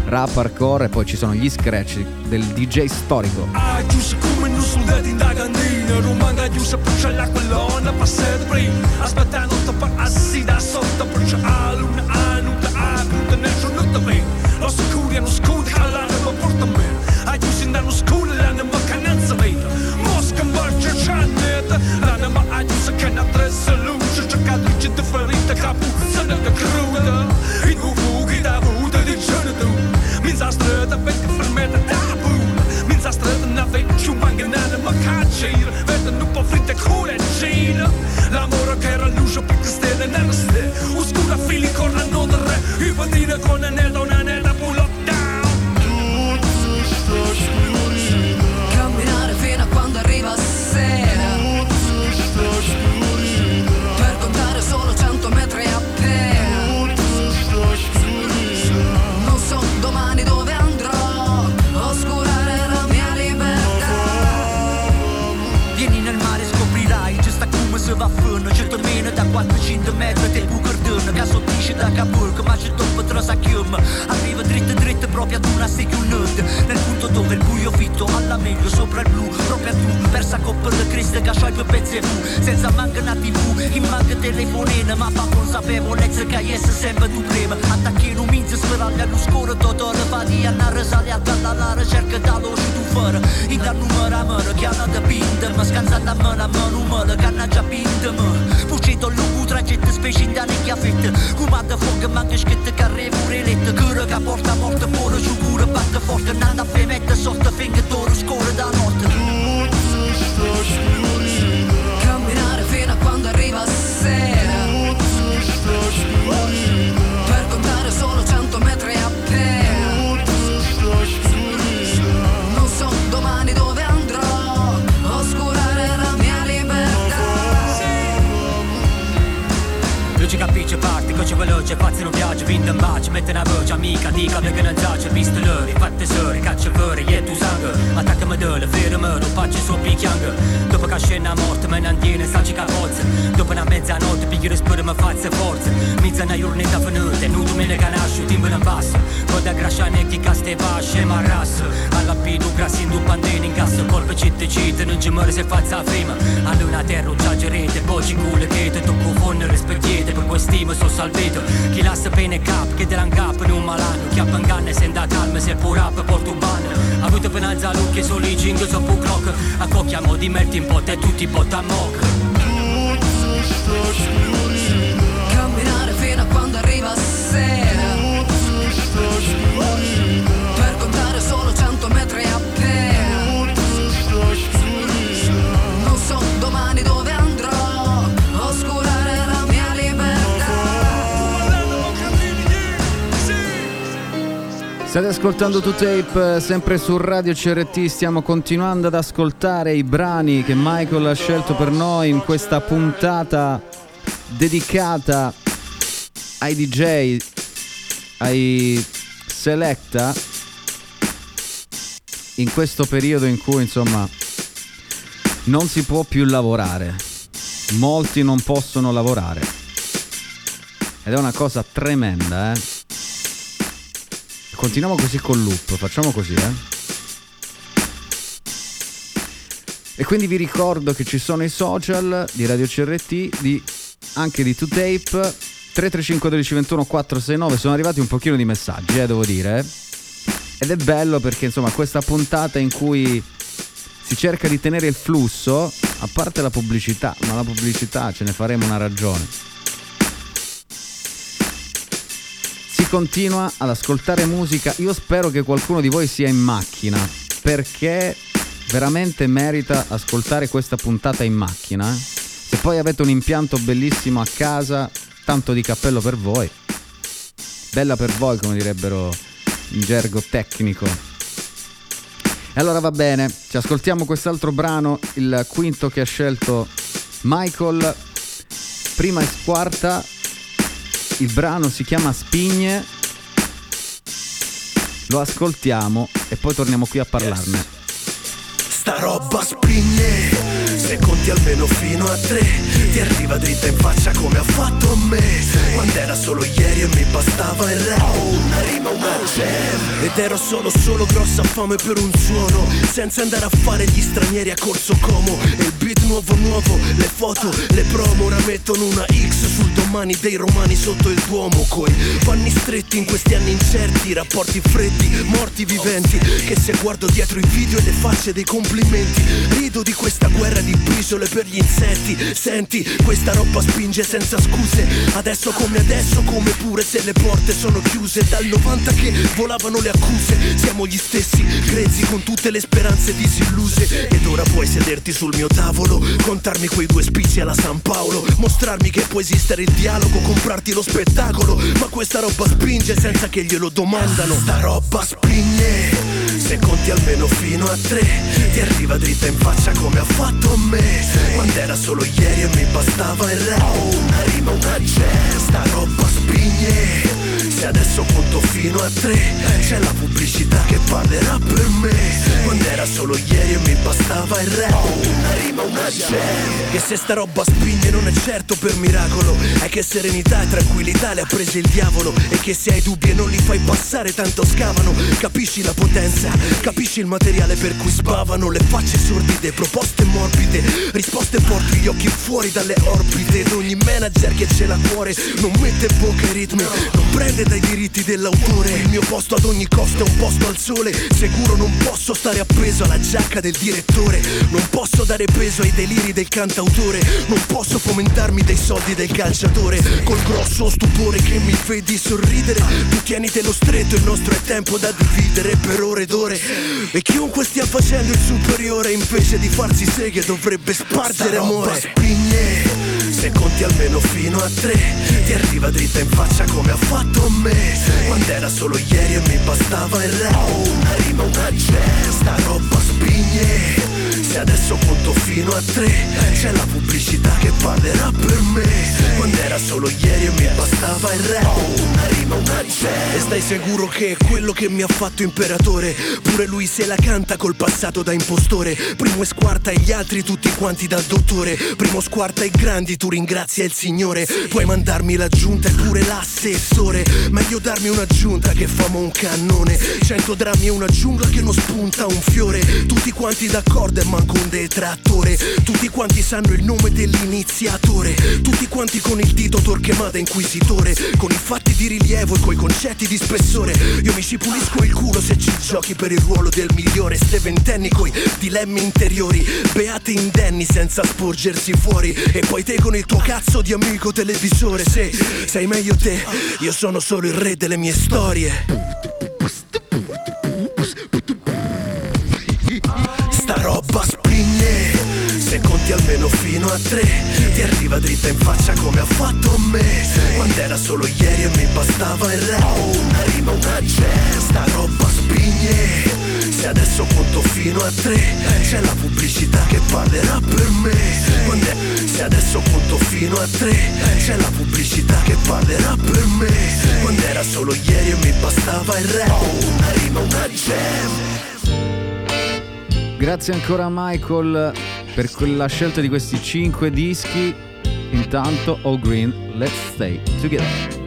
D: rap hardcore e poi ci sono gli scratch del DJ storico.
L: Ah, chiuso come non soldati in da cantina Romanga chiusa puccia la colonna Passate prima Aspettando te passi da sotto Perciò a luna a nuda a nuda nel giorno da me Lo scuri hanno scudi all'anima porta a me A chiuso in danno scuri l'anima canazza vita Mosca marcia ciannetta L'anima a chiuso che ne attressa luce Cercato di gente ferita capuzza nella cruda In ufughi da vuda di giorno tu Minza strada vecchia fermata da bula Minza strada na vecchio manganana ma cacciare Vede un po' fritta con e gira L'amore che era luce per che stelle nella ste Oscura fili con la nodre I bandine con
M: 400 metri Te bucardone Che sottisce da Kabul Ma ci toppa tra sa chium. Arriva dritta dritta proprio ad una secunde Nel punto dove il buio fitto alla meglio Sopra il blu. Proprio tu Persa coppa di Cristo Che due pezzi fu. Senza manca una tv Chi manca telefonina Ma fa consapevolezza che essa sempre tu prima. Attacchi non minzi sperare allo scuro totale Fatti a risale a dalla la ricerca da lo tu fără I da număra mână, chiar n de pindă Mă scanza da mână, mă numără Ca n-a già pindă, Pushito lungu tragette specie da ne chiavette Cum adă foc mă gâșchetă ca revurelete Gâră ca porta mortă, poră, jugură, bată forte. Nada
N: pe mette, sortă, fingă, dorul, scoră
M: da note. Capisce parte, coce veloce, fazzi un viaggio, vinta in bacio, mette una voce amica, dica che non zaccia, visto loro, fatte sore, caccia fuori, e tu sangue, attaccami delle, fermi, non faccio so picchiango, dopo che scena morte, me ne antiene, stanci carrozze, dopo una mezzanotte, pigli respiro, mi faccia forza, mezza una giornata finita, non domenica nasce, timbo in basso, coda grasciane, chi caste vasce, ma rasso, alla pidu, grassi in pandini, in gas, colpe citte citte, non ci muore se faccia prima, a luna terra, un ciagerete, poi ci culo che te tocco fonno, rispettiete, per quest'imo sono salvito, chi lascia bene cap, che te cap in un malanno, chi appanganne se da calma, se pure up, porto un banno, avuto penanza lucchie, solo i jingle, so pu clock, a cocchiamo di merti in pot e tutti botta a mock.
D: State ascoltando 2Tape sempre su Radio CRT, stiamo continuando ad ascoltare i brani che Michael ha scelto per noi in questa puntata dedicata ai DJ, ai Selecta, in questo periodo in cui insomma non si può più lavorare, molti non possono lavorare. Ed è una cosa tremenda, eh? Continuiamo così col loop, facciamo così, eh. E quindi vi ricordo che ci sono i social di Radio CRT, di, anche di 2Tape, 335 12 21 469, sono arrivati un pochino di messaggi, eh, devo dire. eh. Ed è bello perché insomma questa puntata in cui si cerca di tenere il flusso, a parte la pubblicità, ma la pubblicità ce ne faremo una ragione. Continua ad ascoltare musica, io spero che qualcuno di voi sia in macchina, perché veramente merita ascoltare questa puntata in macchina. eh. Se poi avete un impianto bellissimo a casa, tanto di cappello per voi. Bella per voi, come direbbero in gergo tecnico. E allora va bene, ci ascoltiamo quest'altro brano, il quinto che ha scelto Michael. Prima e quarta, il brano si chiama Spigne. Lo ascoltiamo e poi torniamo qui a parlarne.
K: Sta roba spinge Se conti almeno fino a tre. Ti arriva dritta in faccia come ha fatto a me. Quando era solo ieri e mi bastava il rap. Una rima, una jam Ed ero solo, solo grossa fame per un suono. Senza andare a fare gli stranieri a corso como. E il beat nuovo nuovo, le foto, le promo. Ora mettono una X sul domani dei romani sotto il Duomo. Coi panni stretti in questi anni incerti Rapporti freddi, morti viventi. Che se guardo dietro i video e le facce dei complimenti Rido di questa guerra di briciole per gli insetti. Senti, questa roba spinge senza scuse. Adesso come adesso, come pure se le porte sono chiuse. Dal 90 che volavano le accuse Siamo gli stessi, grezzi con tutte le speranze disilluse Ed ora puoi sederti sul mio tavolo Contarmi quei due spicci alla San Paolo. Mostrarmi che può esistere il dialogo Comprarti lo spettacolo. Ma questa roba spinge senza che glielo domandano. Sta roba spinge conti almeno fino a tre Ti arriva dritta in faccia come ha fatto a me. Quando era solo ieri e mi bastava il rap Una rima, una jam Sta roba spigne Se adesso conto fino a tre. C'è la pubblicità che parlerà per me. Quando era solo ieri e mi bastava il rap. Una rima, una jam Che se sta roba spinge non è certo per miracolo. È che serenità e tranquillità le ha prese il diavolo. E che se hai dubbi e non li fai passare tanto scavano. Capisci la potenza, capisci il materiale per cui spavano. Le facce sordide, proposte morbide Risposte porti gli occhi fuori dalle orbite. Ed ogni manager che ce l'ha cuore Non mette bocca ritmi Non prende dai diritti dell'autore. Il mio posto ad ogni costo è un posto al sole. Sicuro non posso stare appeso alla giacca del direttore. Non posso dare peso ai deliri del cantautore. Non posso fomentarmi dei soldi del calciatore. Col grosso stupore che mi vedi sorridere. Tu tienite lo stretto, il nostro è tempo da dividere per ore ed ore. E chiunque stia facendo il superiore Invece di farsi seghe dovrebbe spargere amore. Spigne se conti almeno fino a tre. Ti arriva dritta in faccia come ha fatto me. Quando era solo ieri e mi bastava il rap. Una rima, una jam Sta roba spigne se adesso conto fino a tre. C'è la pubblicità che parlerà per me. Quando era solo ieri e mi bastava il rap. Una rima, una jam E stai sicuro che quello che mi ha fatto imperatore? Pure lui se la canta col passato da impostore. Primo e squarta e gli altri tutti quanti da dottore. Primo squarta i grandi tu ringrazia il signore. Puoi mandarmi l'aggiunta e pure l'assessore. Meglio darmi un'aggiunta che famo un cannone. Cento drammi e una giungla che non spunta un fiore. Tutti quanti d'accordo e manco un detrattore. Tutti quanti sanno il nome dell'iniziatore. Tutti quanti con il dito torquemada inquisitore. Con i fatti di rilievo e coi concetti di spessore. Io mi ci pulisco il culo se ci giochi per il ruolo del migliore. Ste ventenni coi dilemmi interiori. Beati indenni senza sporgersi fuori. E poi te con il tuo cazzo di amico televisore. Se sei meglio te, io sono solo il re delle mie storie Conti almeno fino a tre. Ti arriva dritta in faccia come ha fatto a me. Quando era solo ieri e mi bastava il rap Una rima, una jam Sta roba spigne Se adesso conto fino a tre C'è la pubblicità che parlerà per me. Se adesso conto fino a tre C'è la pubblicità che parlerà per me. Quando era solo ieri e mi bastava il rap Una rima, una jam
D: Grazie ancora a Michael per quella scelta di questi 5 dischi. Intanto, All Green, Let's Stay Together.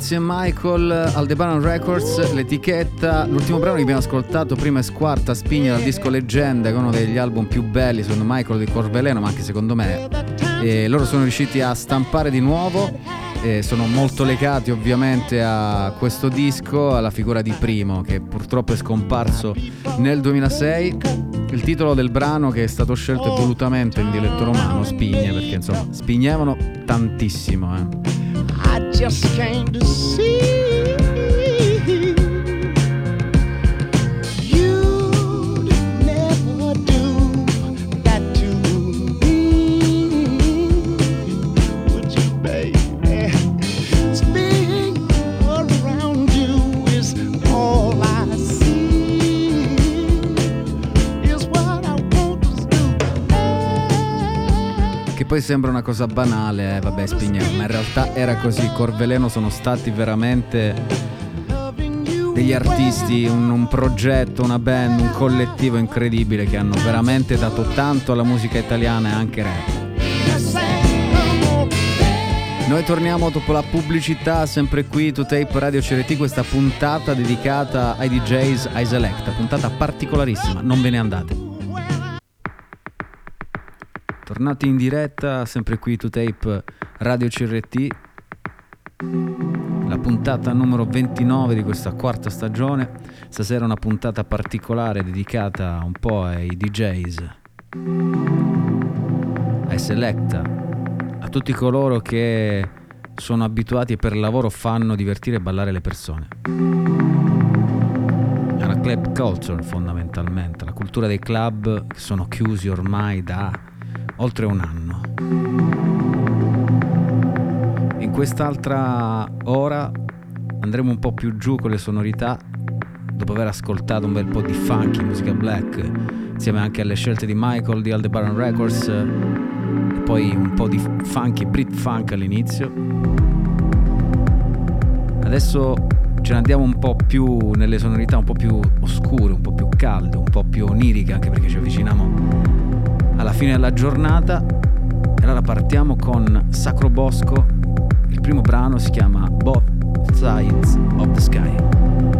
D: Grazie Michael, Aldebaran Records, l'etichetta. L'ultimo brano che abbiamo ascoltato prima è Squarta Spigna dal disco Leggende, che è uno degli album più belli secondo Michael di Corveleno, ma anche secondo me. E loro sono riusciti a stampare di nuovo. E sono molto legati ovviamente a questo disco, alla figura di Primo, che purtroppo è scomparso nel 2006. Il titolo del brano che è stato scelto è volutamente in dialetto romano, Spigne, perché insomma spignevano tantissimo. Eh.
O: Just came to see
D: sembra una cosa banale, eh, vabbè, Spignano, ma in realtà era così. Corveleno sono stati veramente degli artisti, un, un progetto, una band, un collettivo incredibile che hanno veramente dato tanto alla musica italiana e anche rap. Noi torniamo dopo la pubblicità, sempre qui to Tape Radio CRT, questa puntata dedicata ai DJs, ai Selecta, puntata particolarissima, non ve ne andate. Tornati in diretta, sempre qui to Tape Radio CRT, la puntata numero 29 di questa quarta stagione. Stasera una puntata particolare dedicata un po' ai DJs, ai Selecta, a tutti coloro che sono abituati e per lavoro fanno divertire e ballare le persone. È una club culture fondamentalmente, la cultura dei club che sono chiusi ormai da oltre un anno. In quest'altra ora andremo un po' più giù con le sonorità, dopo aver ascoltato un bel po' di funky, musica black, insieme anche alle scelte di Michael di Aldebaran Records, e poi un po' di funky, Brit funk all'inizio. Adesso ce ne andiamo un po' più nelle sonorità un po' più oscure, un po' più calde, un po' più oniriche, anche perché ci avviciniamo alla fine della giornata. E allora partiamo con Sacro Bosco. Il primo brano si chiama Both Sides of the Sky.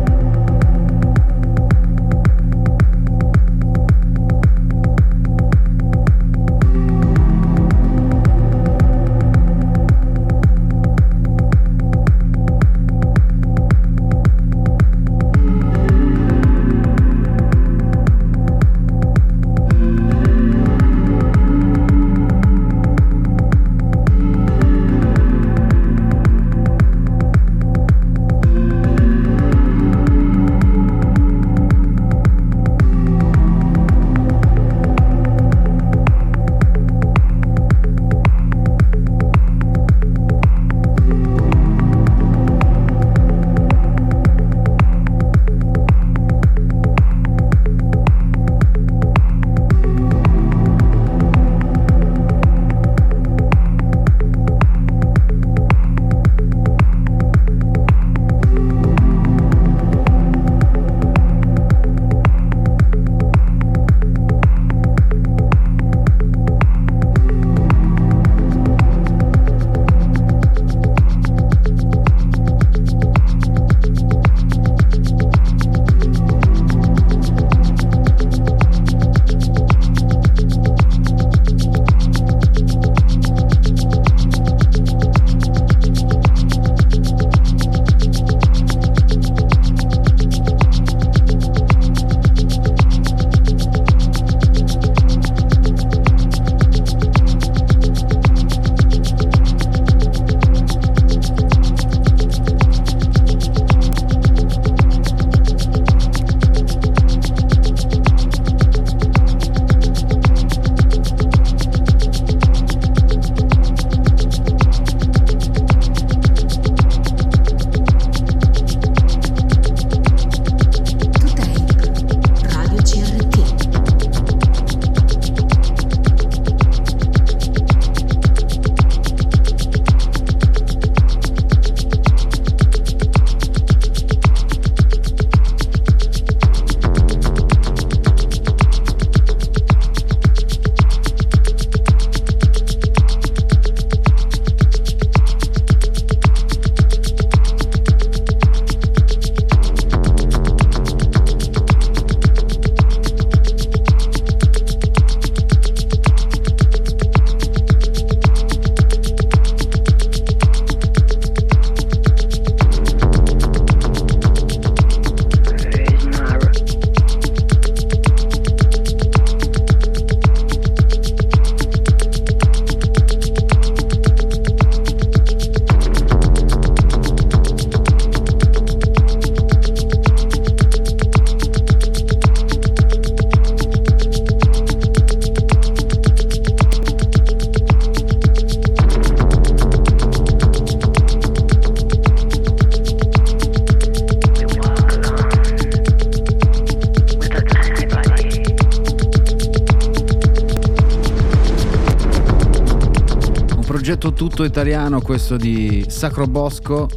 D: Tutto italiano questo di Sacro Bosco.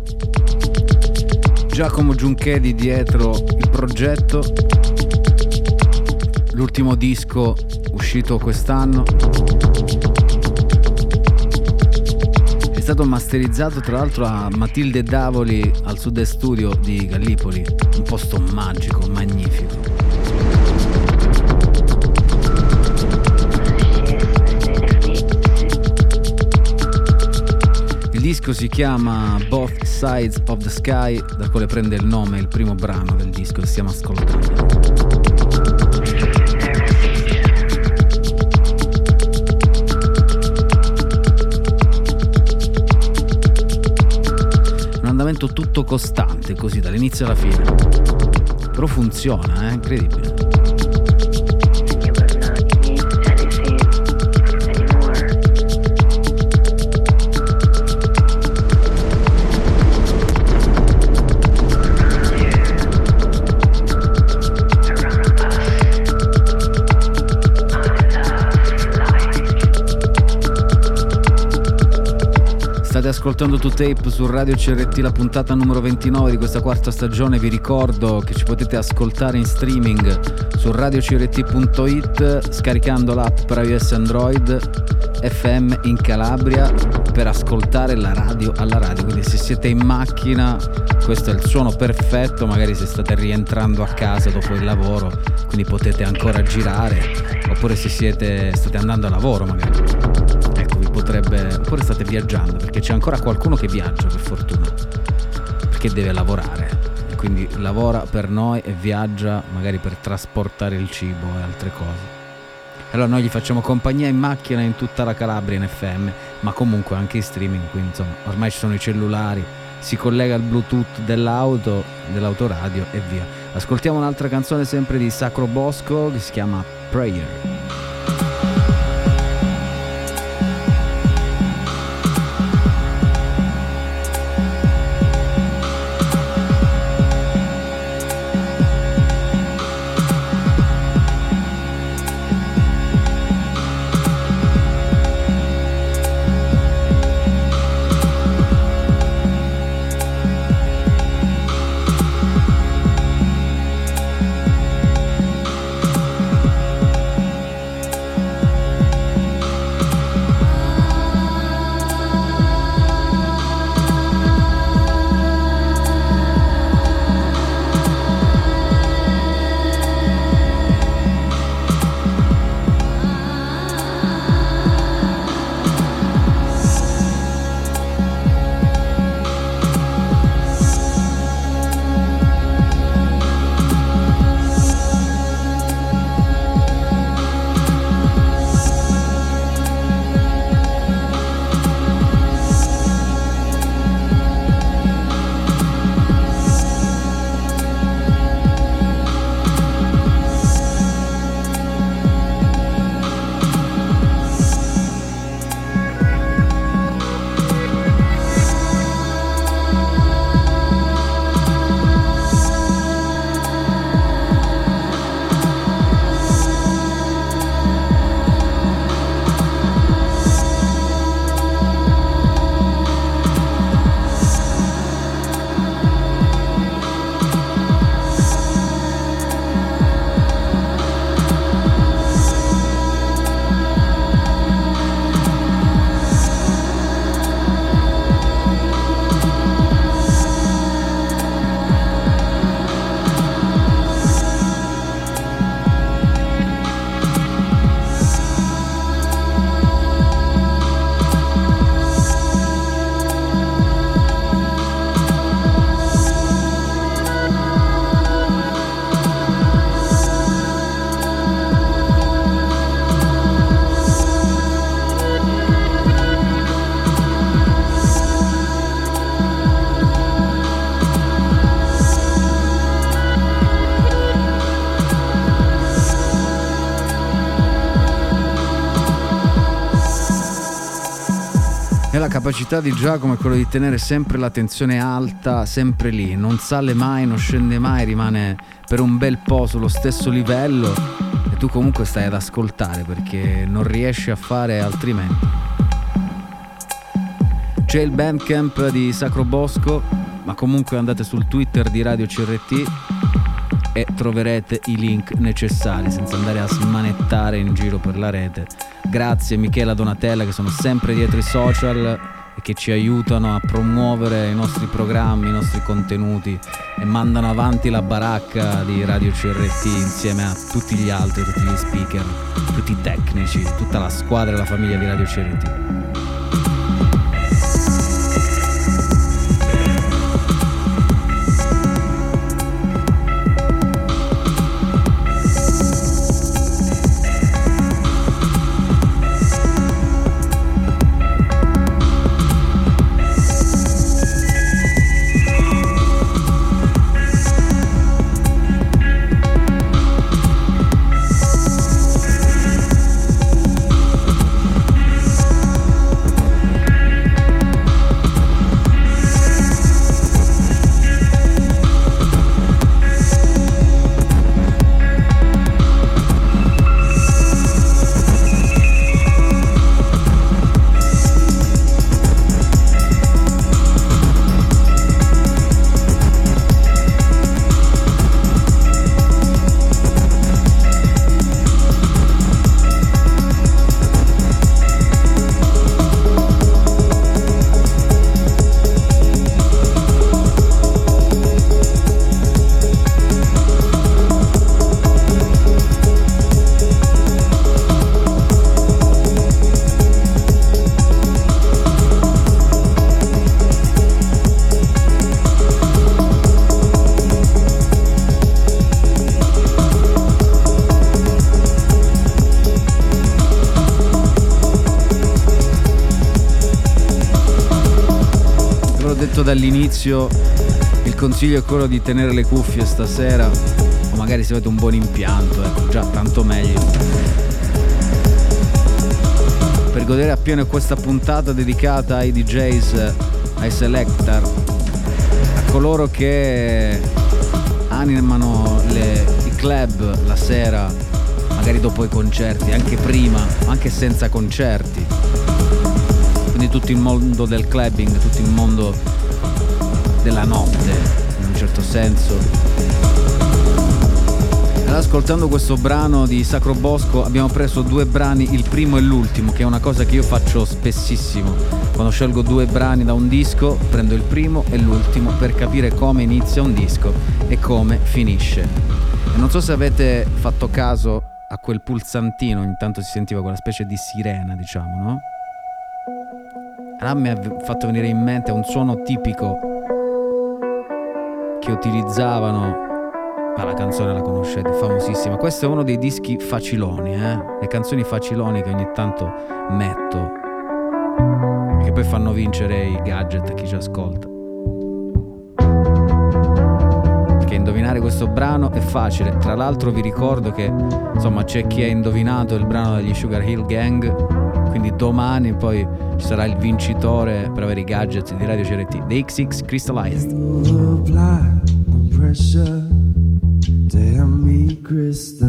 D: Giacomo Giunchedi dietro il progetto. L'ultimo disco uscito quest'anno. È stato masterizzato tra l'altro a Matilde Davoli al Sud Studio di Gallipoli, un posto magico, magnifico. Disco si chiama Both Sides of the Sky, da quale prende il nome il primo brano del disco che stiamo ascoltando. Un andamento tutto costante, così dall'inizio alla fine. Però funziona, è incredibile. Ascoltando To Tape su Radio CRT, la puntata numero 29 di questa quarta stagione. Vi ricordo che ci potete ascoltare in streaming su radiocrt.it scaricando l'app per iOS Android FM in Calabria per ascoltare la radio alla radio. Quindi se siete in macchina, questo è il suono perfetto, magari se state rientrando a casa dopo il lavoro, quindi potete ancora girare, oppure se siete, state andando a lavoro magari potrebbe oppure state viaggiando perché c'è ancora qualcuno che viaggia per fortuna perché deve lavorare. Quindi lavora per noi e viaggia magari per trasportare il cibo e altre cose. Allora noi gli facciamo compagnia in macchina in tutta la Calabria in FM ma comunque anche in streaming quindi insomma ormai ci sono i cellulari si collega al bluetooth dell'auto dell'autoradio e via. Ascoltiamo un'altra canzone sempre di Sacro Bosco che si chiama Prayer la capacità di Giacomo è quella di tenere sempre la tensione alta, sempre lì, non sale mai, non scende mai, rimane per un bel po' sullo stesso livello e tu comunque stai ad ascoltare perché non riesci a fare altrimenti. C'è il Bandcamp di Sacro Bosco, ma comunque andate sul Twitter di Radio CRT e troverete i link necessari senza andare a smanettare in giro per la rete. Grazie Michela Donatella che sono sempre dietro i social e che ci aiutano a promuovere i nostri programmi, i nostri contenuti e mandano avanti la baracca di Radio CRT insieme a tutti gli altri, tutti gli speaker, tutti i tecnici, tutta la squadra e la famiglia di Radio CRT. Dall'inizio, il consiglio è quello di tenere le cuffie stasera, o magari se avete un buon impianto, ecco, già tanto meglio. Per godere appieno questa puntata dedicata ai DJs, ai selector, a coloro che animano le- i club la sera, magari dopo i concerti, anche prima, anche senza concerti quindi tutto il mondo del clubbing, tutto il mondo della notte, in un certo senso. Allora, ascoltando questo brano di Sacro Bosco abbiamo preso due brani, il primo e l'ultimo, che è una cosa che io faccio spessissimo. Quando scelgo due brani da un disco, prendo il primo e l'ultimo per capire come inizia un disco e come finisce. E non so se avete fatto caso a quel pulsantino, intanto si sentiva quella specie di sirena, diciamo, no? Allora mi ha fatto venire in mente un suono tipico che utilizzavano. Ma la canzone la conoscete, famosissima. Questo è uno dei dischi faciloni, eh? Le canzoni faciloni che ogni tanto metto. Che poi fanno vincere i gadget a chi ci ascolta. Perché indovinare questo brano è facile. Tra l'altro vi ricordo che insomma c'è chi ha indovinato il brano degli Sugar Hill Gang. Quindi domani poi ci sarà il vincitore per avere i gadget di Radio CRT, The XX Crystallized.
P: You apply the pressure to help me crystallize.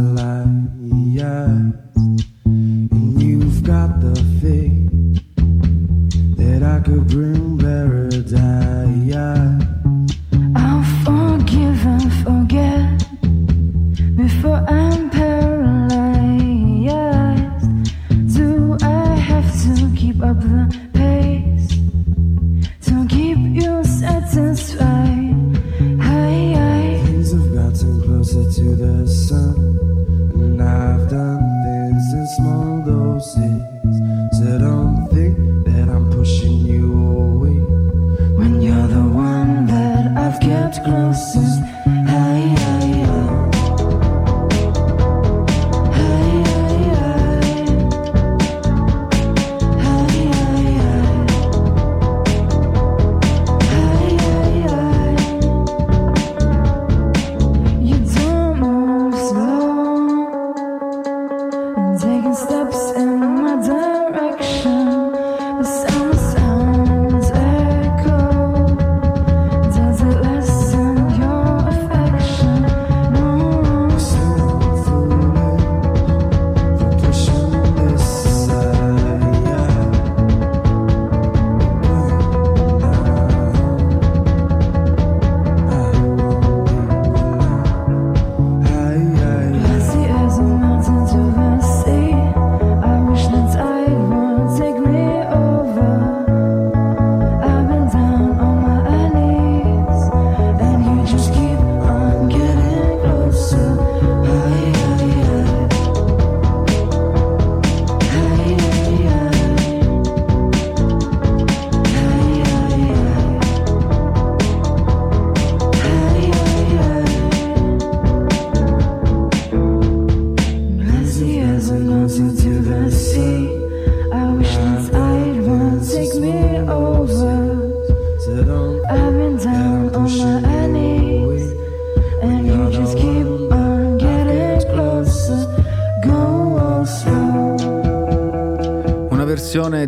Q: steps and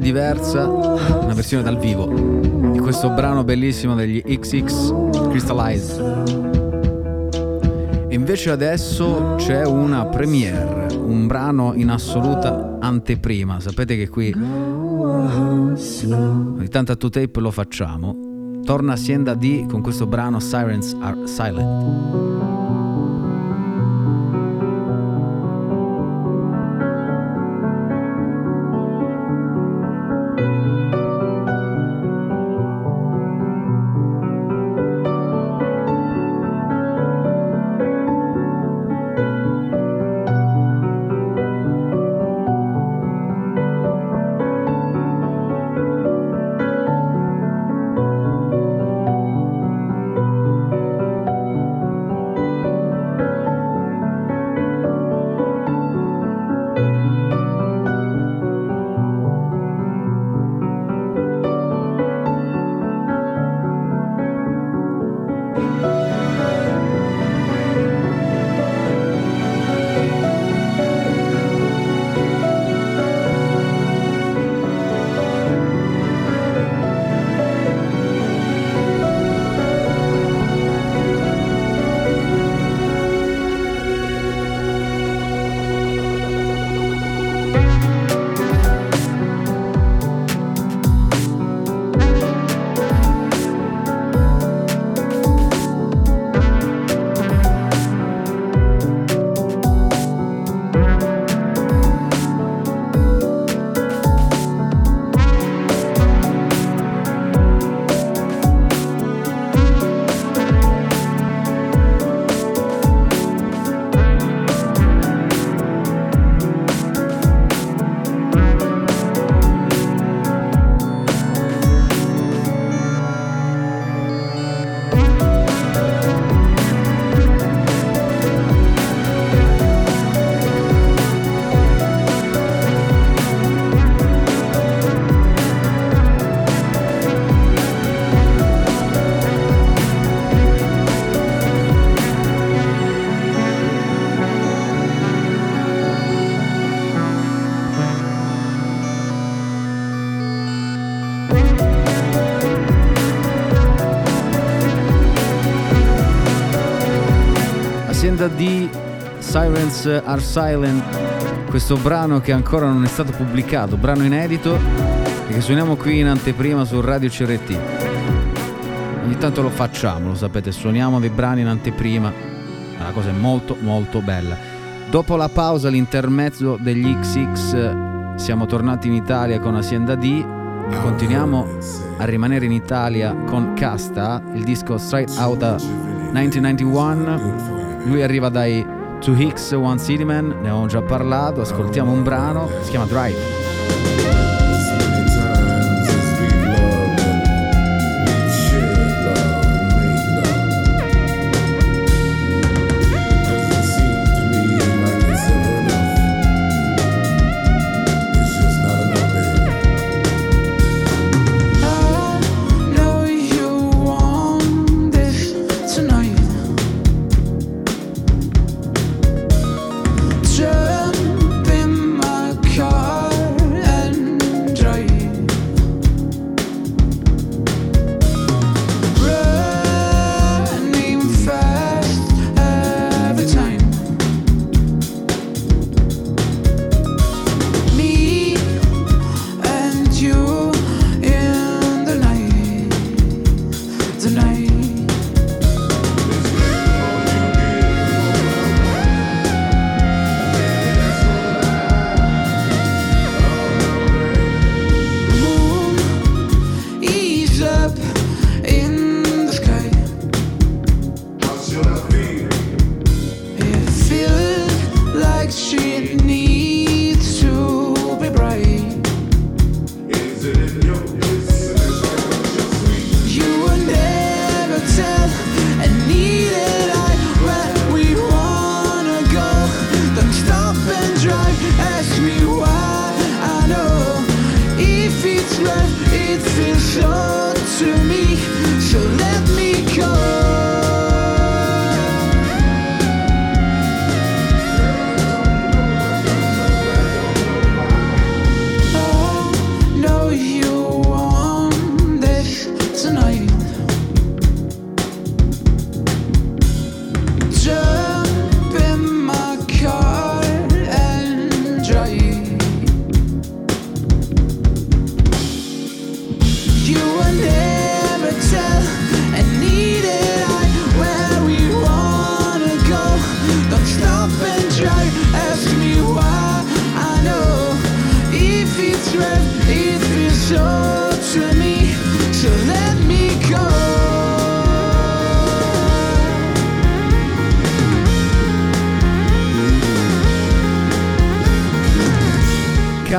D: diversa, una versione dal vivo di questo brano bellissimo degli XX Crystallize. E invece adesso c'è una premiere, un brano in assoluta anteprima. Sapete che qui ogni tanto a 2Tape lo facciamo. Torna Hacienda D con questo brano Sirens Are Silent. Sirens Are Silent, questo brano che ancora non è stato pubblicato, brano inedito e che suoniamo qui in anteprima su Radio CRT. Ogni tanto lo facciamo, lo sapete, suoniamo dei brani in anteprima, ma la cosa è molto molto bella. Dopo la pausa, l'intermezzo degli XX, siamo tornati in Italia con Hacienda D continuiamo a rimanere in Italia con Casta, il disco Straight Outta 1991. Lui arriva dai 2X One City Man, ne avevo già parlato, ascoltiamo un brano, si chiama Drive.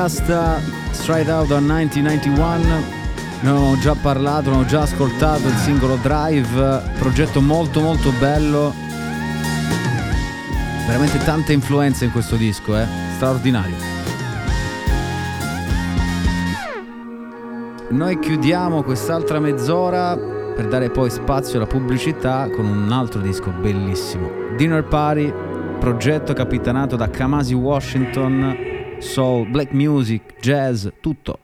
D: Casta Straight Out of 1991. Ne ho già parlato, ho già ascoltato il singolo Drive, progetto molto molto bello. Veramente tante influenze in questo disco, eh? Straordinario. Noi chiudiamo quest'altra mezz'ora per dare poi spazio alla pubblicità con un altro disco bellissimo. Dinner Party, progetto capitanato da Kamasi Washington, soul, black music, jazz, tutto.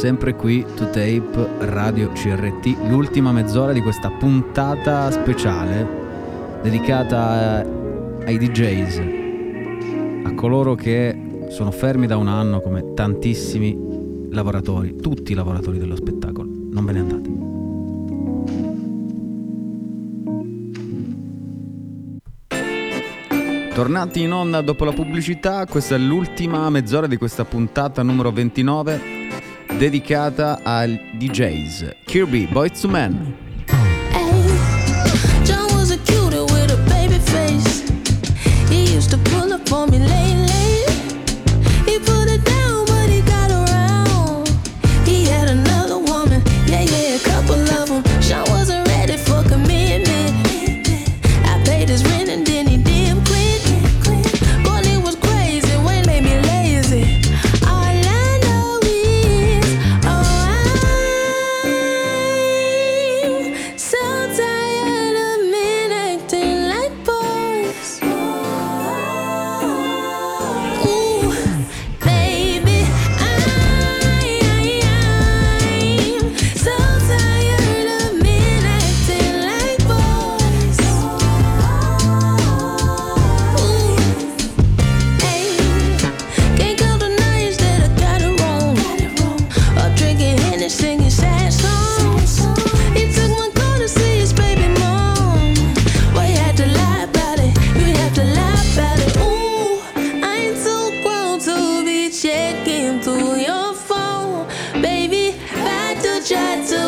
D: Sempre qui to tape Radio CRT, l'ultima mezz'ora di questa puntata speciale dedicata ai DJs, a coloro che sono fermi da un anno come tantissimi lavoratori, tutti i lavoratori dello spettacolo. Non ve ne andate. Tornati in onda dopo la pubblicità, questa è l'ultima mezz'ora di questa puntata numero 29 dedicata ai DJs. Kirby, Boys to Men.
R: Had to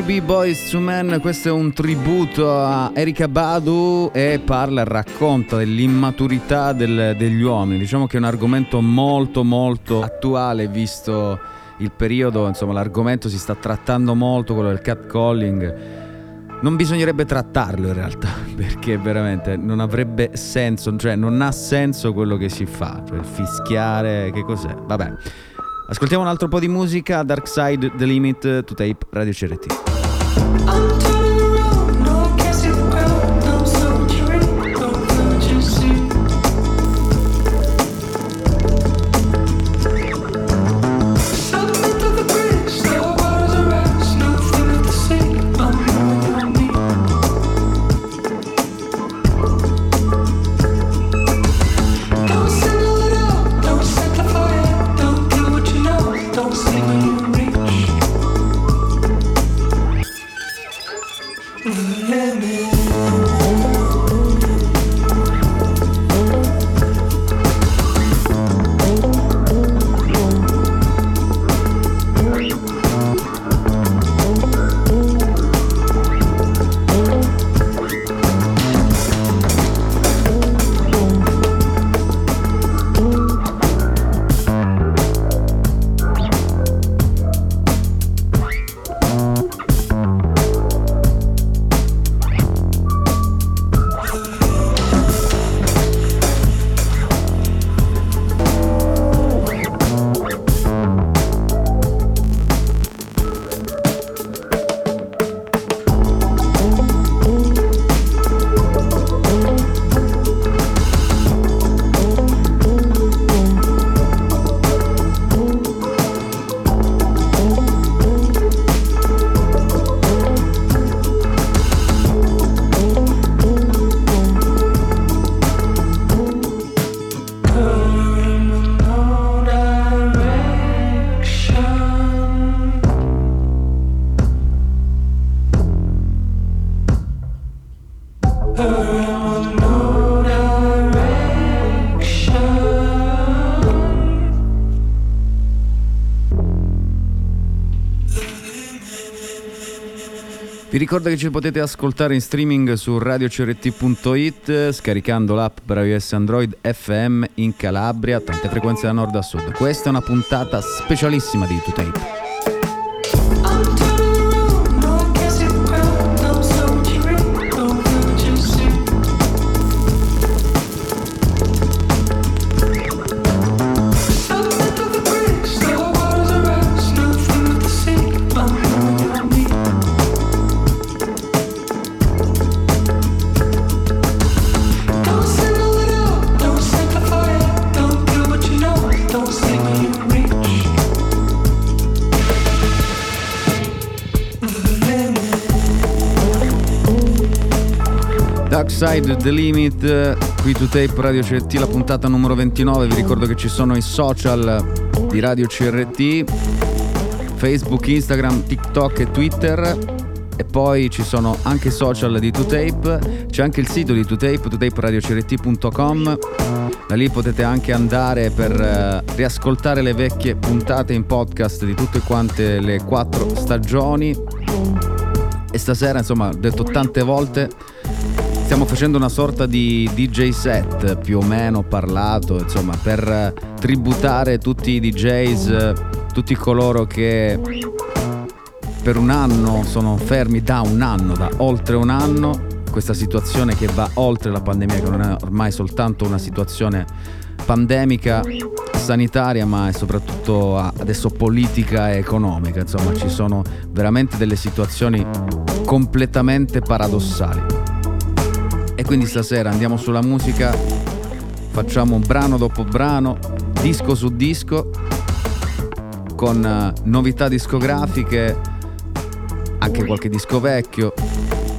D: Kirby Boys to Men, questo è un tributo a Erika Badu e parla racconta dell'immaturità del- degli uomini. Diciamo che è un argomento molto molto attuale visto il periodo, insomma l'argomento si sta trattando molto, quello del catcalling. Non bisognerebbe trattarlo in realtà, perché veramente non avrebbe senso, cioè non ha senso quello che si fa, cioè il fischiare, che cos'è? Vabbè. Ascoltiamo un altro po' di musica, Dark Side The Limit to Tape Radio CRT. Ricordo che ci potete ascoltare in streaming su radiocrt.it scaricando l'app per iOS Android FM in Calabria, tante frequenze da nord a sud. Questa è una puntata specialissima di 2Tape. Dark Side The Limit, qui to tape Radio CRT, la puntata numero 29. Vi ricordo che ci sono i social di Radio CRT, Facebook, Instagram, TikTok e Twitter. E poi ci sono anche i social di 2Tape, c'è anche il sito di 2Tape, 2taperadiocrt.com. Da lì potete anche andare per eh, riascoltare le vecchie puntate in podcast di tutte quante le quattro stagioni. E stasera, insomma, detto tante volte, stiamo facendo una sorta di DJ set più o meno parlato, insomma, per eh, tributare tutti i DJs, eh, tutti coloro che per un anno sono fermi da un anno, da oltre un anno, questa situazione che va oltre la pandemia, che non è ormai soltanto una situazione pandemica, sanitaria, ma è soprattutto adesso politica e economica. Insomma, ci sono veramente delle situazioni completamente paradossali. Quindi stasera andiamo sulla musica, facciamo brano dopo brano, disco su disco, con eh, novità discografiche, anche qualche disco vecchio.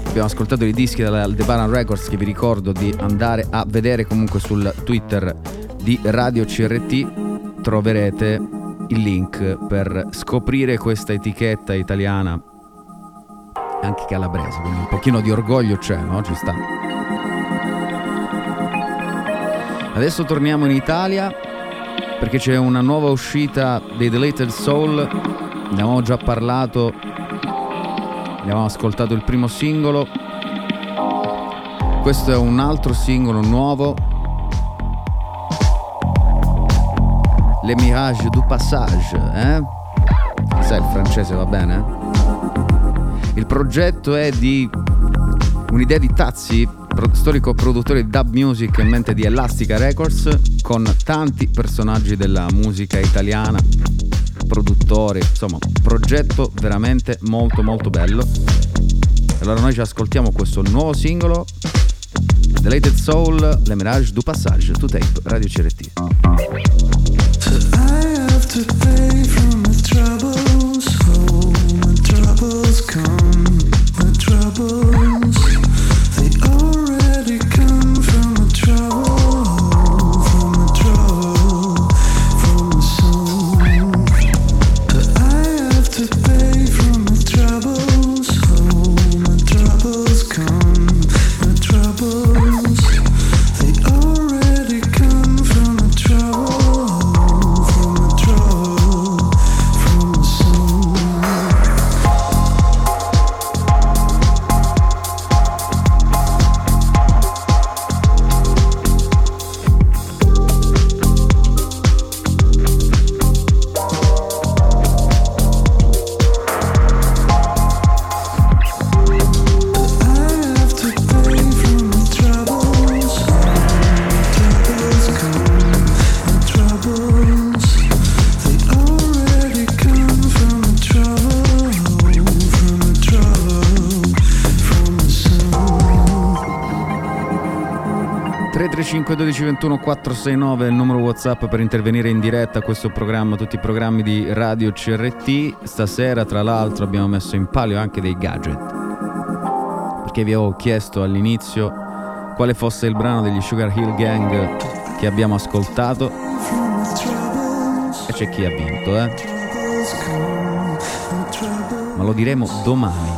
D: Abbiamo ascoltato i dischi della Aldebaran Records che vi ricordo di andare a vedere comunque sul Twitter di Radio CRT. Troverete il link per scoprire questa etichetta italiana anche calabrese, quindi un pochino di orgoglio c'è, no? Ci sta. Adesso torniamo in Italia perché c'è una nuova uscita dei Deleted Soul. Ne avevamo già parlato abbiamo ascoltato il primo singolo. Questo è un altro singolo nuovo. Le Mirage du Passage, eh? Sai il francese va bene? Il progetto è di un'idea di Tazzi, storico produttore di dub music in mente di Elastica Records, con tanti personaggi della musica italiana, produttori, insomma, progetto veramente molto molto bello. Allora noi ci ascoltiamo questo nuovo singolo, Deleted Soul, Le Mirage du Passage, to tape, Radio CRT.
S: I come. My troubles,
D: 335 12 21 469 è il numero WhatsApp per intervenire in diretta a questo programma, tutti i programmi di Radio CRT. Stasera, tra l'altro, abbiamo messo in palio anche dei gadget. Perché vi avevo chiesto all'inizio quale fosse il brano degli Sugar Hill Gang che abbiamo ascoltato. E c'è chi ha vinto, eh? Ma lo diremo domani.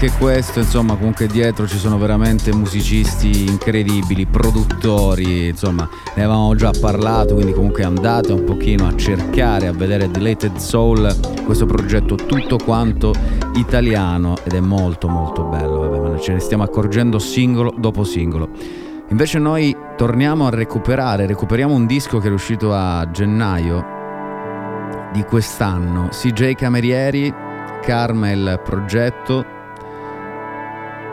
D: Anche questo, insomma comunque dietro ci sono veramente musicisti incredibili, produttori, insomma ne avevamo già parlato, quindi comunque andate un pochino a cercare, a vedere Deleted Soul, questo progetto tutto quanto italiano ed è molto molto bello, vabbè, ce ne stiamo accorgendo singolo dopo singolo. Invece noi torniamo a recuperare, recuperiamo un disco che è uscito a gennaio di quest'anno, CJ Camerieri, il progetto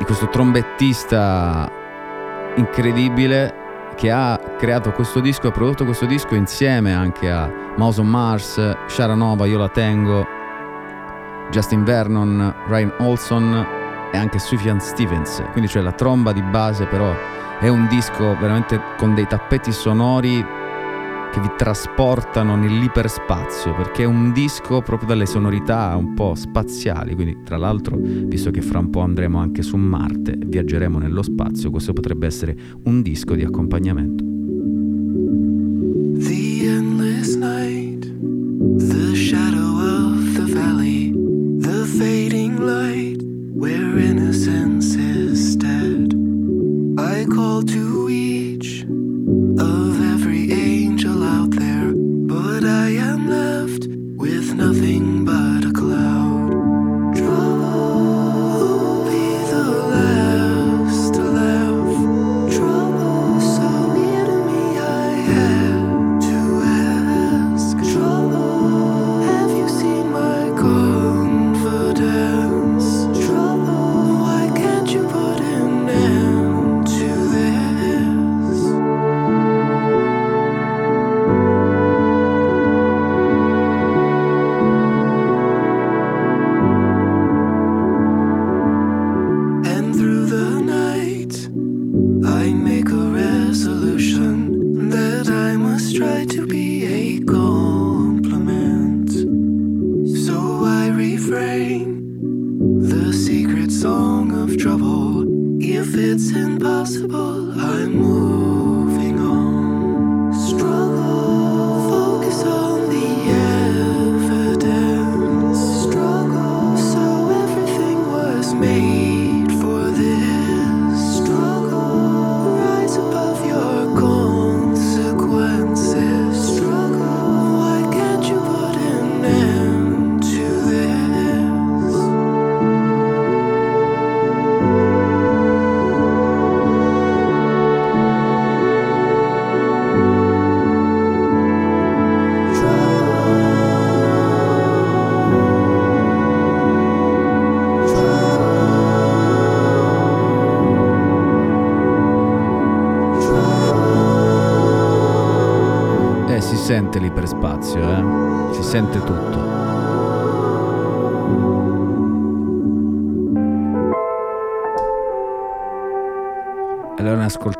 D: di questo trombettista incredibile che ha creato questo disco, ha prodotto questo disco insieme anche a Mouse on Mars, Sharanova, Io la tengo, Justin Vernon, Ryan Olson e anche Sufjan Stevens. Quindi c'è la tromba di base, però è un disco veramente con dei tappeti sonori che vi trasportano nell'iperspazio, perché è un disco proprio dalle sonorità un po' spaziali, quindi tra l'altro, visto che fra un po' andremo anche su Marte viaggeremo nello spazio, questo potrebbe essere un disco di accompagnamento.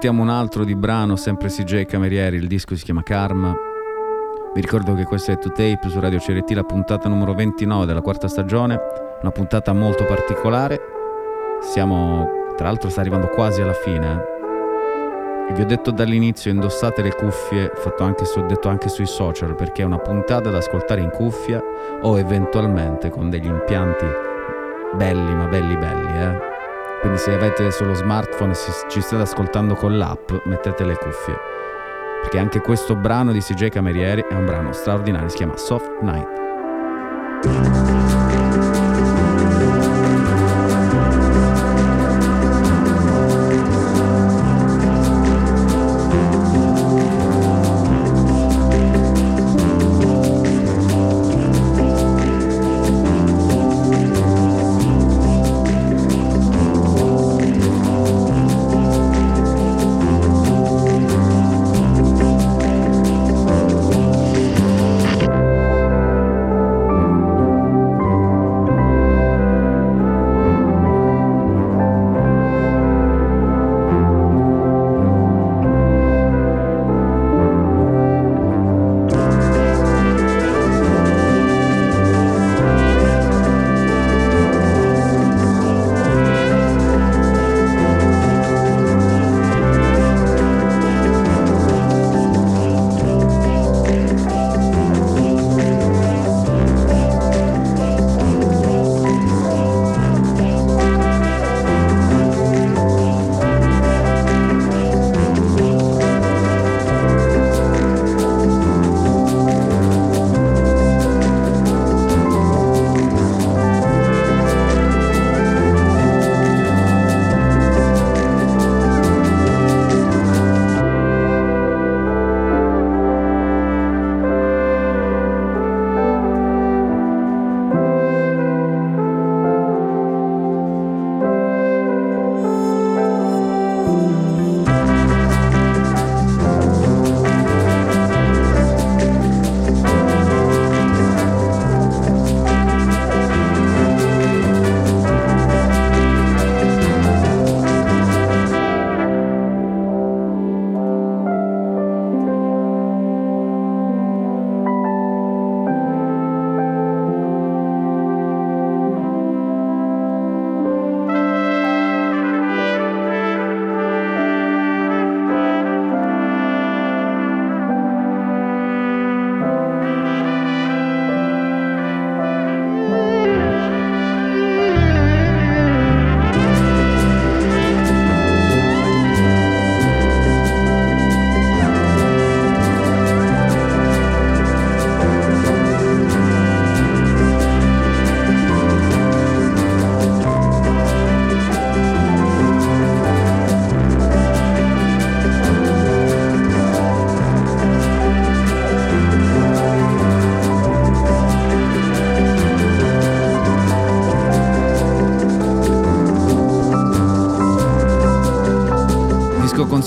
D: Ascoltiamo un altro di brano, sempre CJ Camerieri, il disco si chiama Karma. Vi ricordo che questo è To Tape su Radio CRT, la puntata numero 29 della quarta stagione, una puntata molto particolare. Siamo, tra l'altro sta arrivando quasi alla fine. eh. Vi ho detto dall'inizio, indossate le cuffie, fatto anche su- detto anche sui social, perché è una puntata da ascoltare in cuffia o eventualmente con degli impianti belli, ma belli belli, eh. Quindi se avete solo smartphone e ci state ascoltando con l'app, mettete le cuffie. Perché anche questo brano di CJ Camerieri è un brano straordinario, si chiama Soft Night.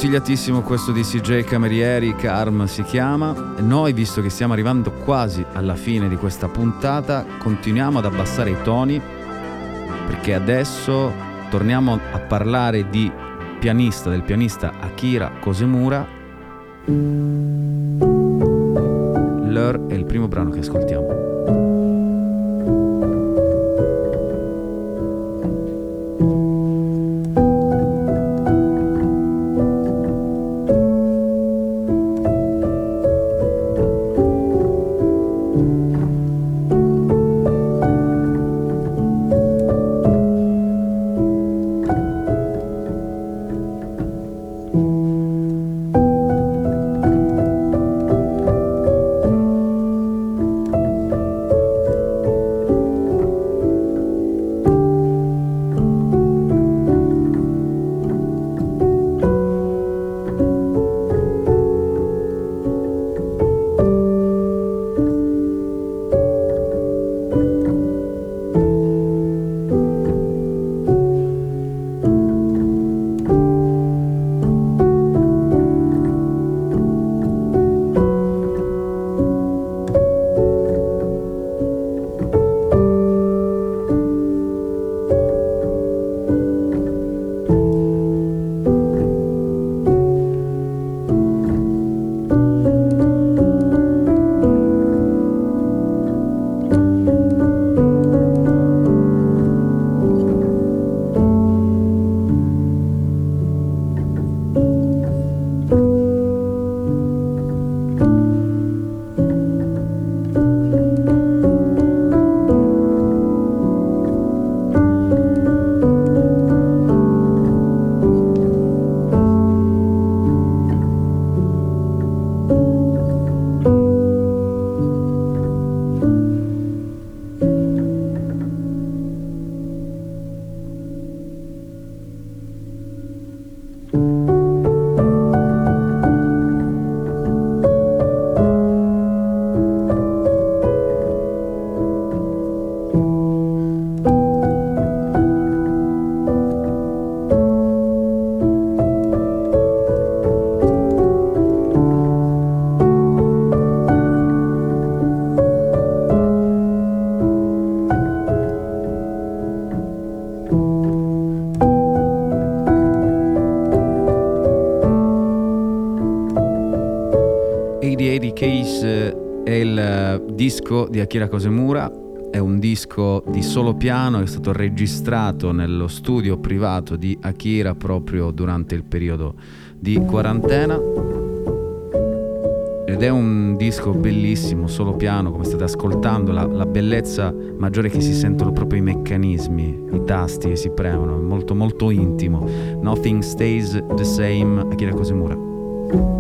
D: Consigliatissimo questo di CJ Camerieri, Carm si chiama. Noi, visto che stiamo arrivando quasi alla fine di questa puntata, continuiamo ad abbassare i toni perché adesso torniamo a parlare di pianista, del pianista Akira Kosemura. Lur è il primo brano che ascoltiamo. Disco di Akira Kosemura, è un disco di solo piano, è stato registrato nello studio privato di Akira proprio durante il periodo di quarantena. Ed è un disco bellissimo, solo piano, come state ascoltando, la, la bellezza maggiore che si sentono proprio i meccanismi, i tasti che si premono, è molto molto intimo. Nothing stays the same, Akira Kosemura.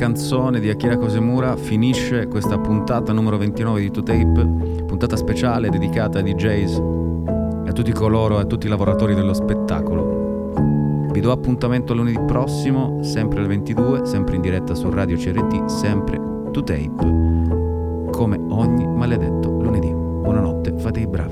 D: Canzone di Akira Kosemura finisce questa puntata numero 29 di 2Tape, puntata speciale dedicata ai DJs e a tutti coloro e a tutti i lavoratori dello spettacolo. Vi do appuntamento lunedì prossimo, sempre alle 22, sempre in diretta su Radio CRT, sempre 2Tape, come ogni maledetto lunedì. Buonanotte, fate i bravi.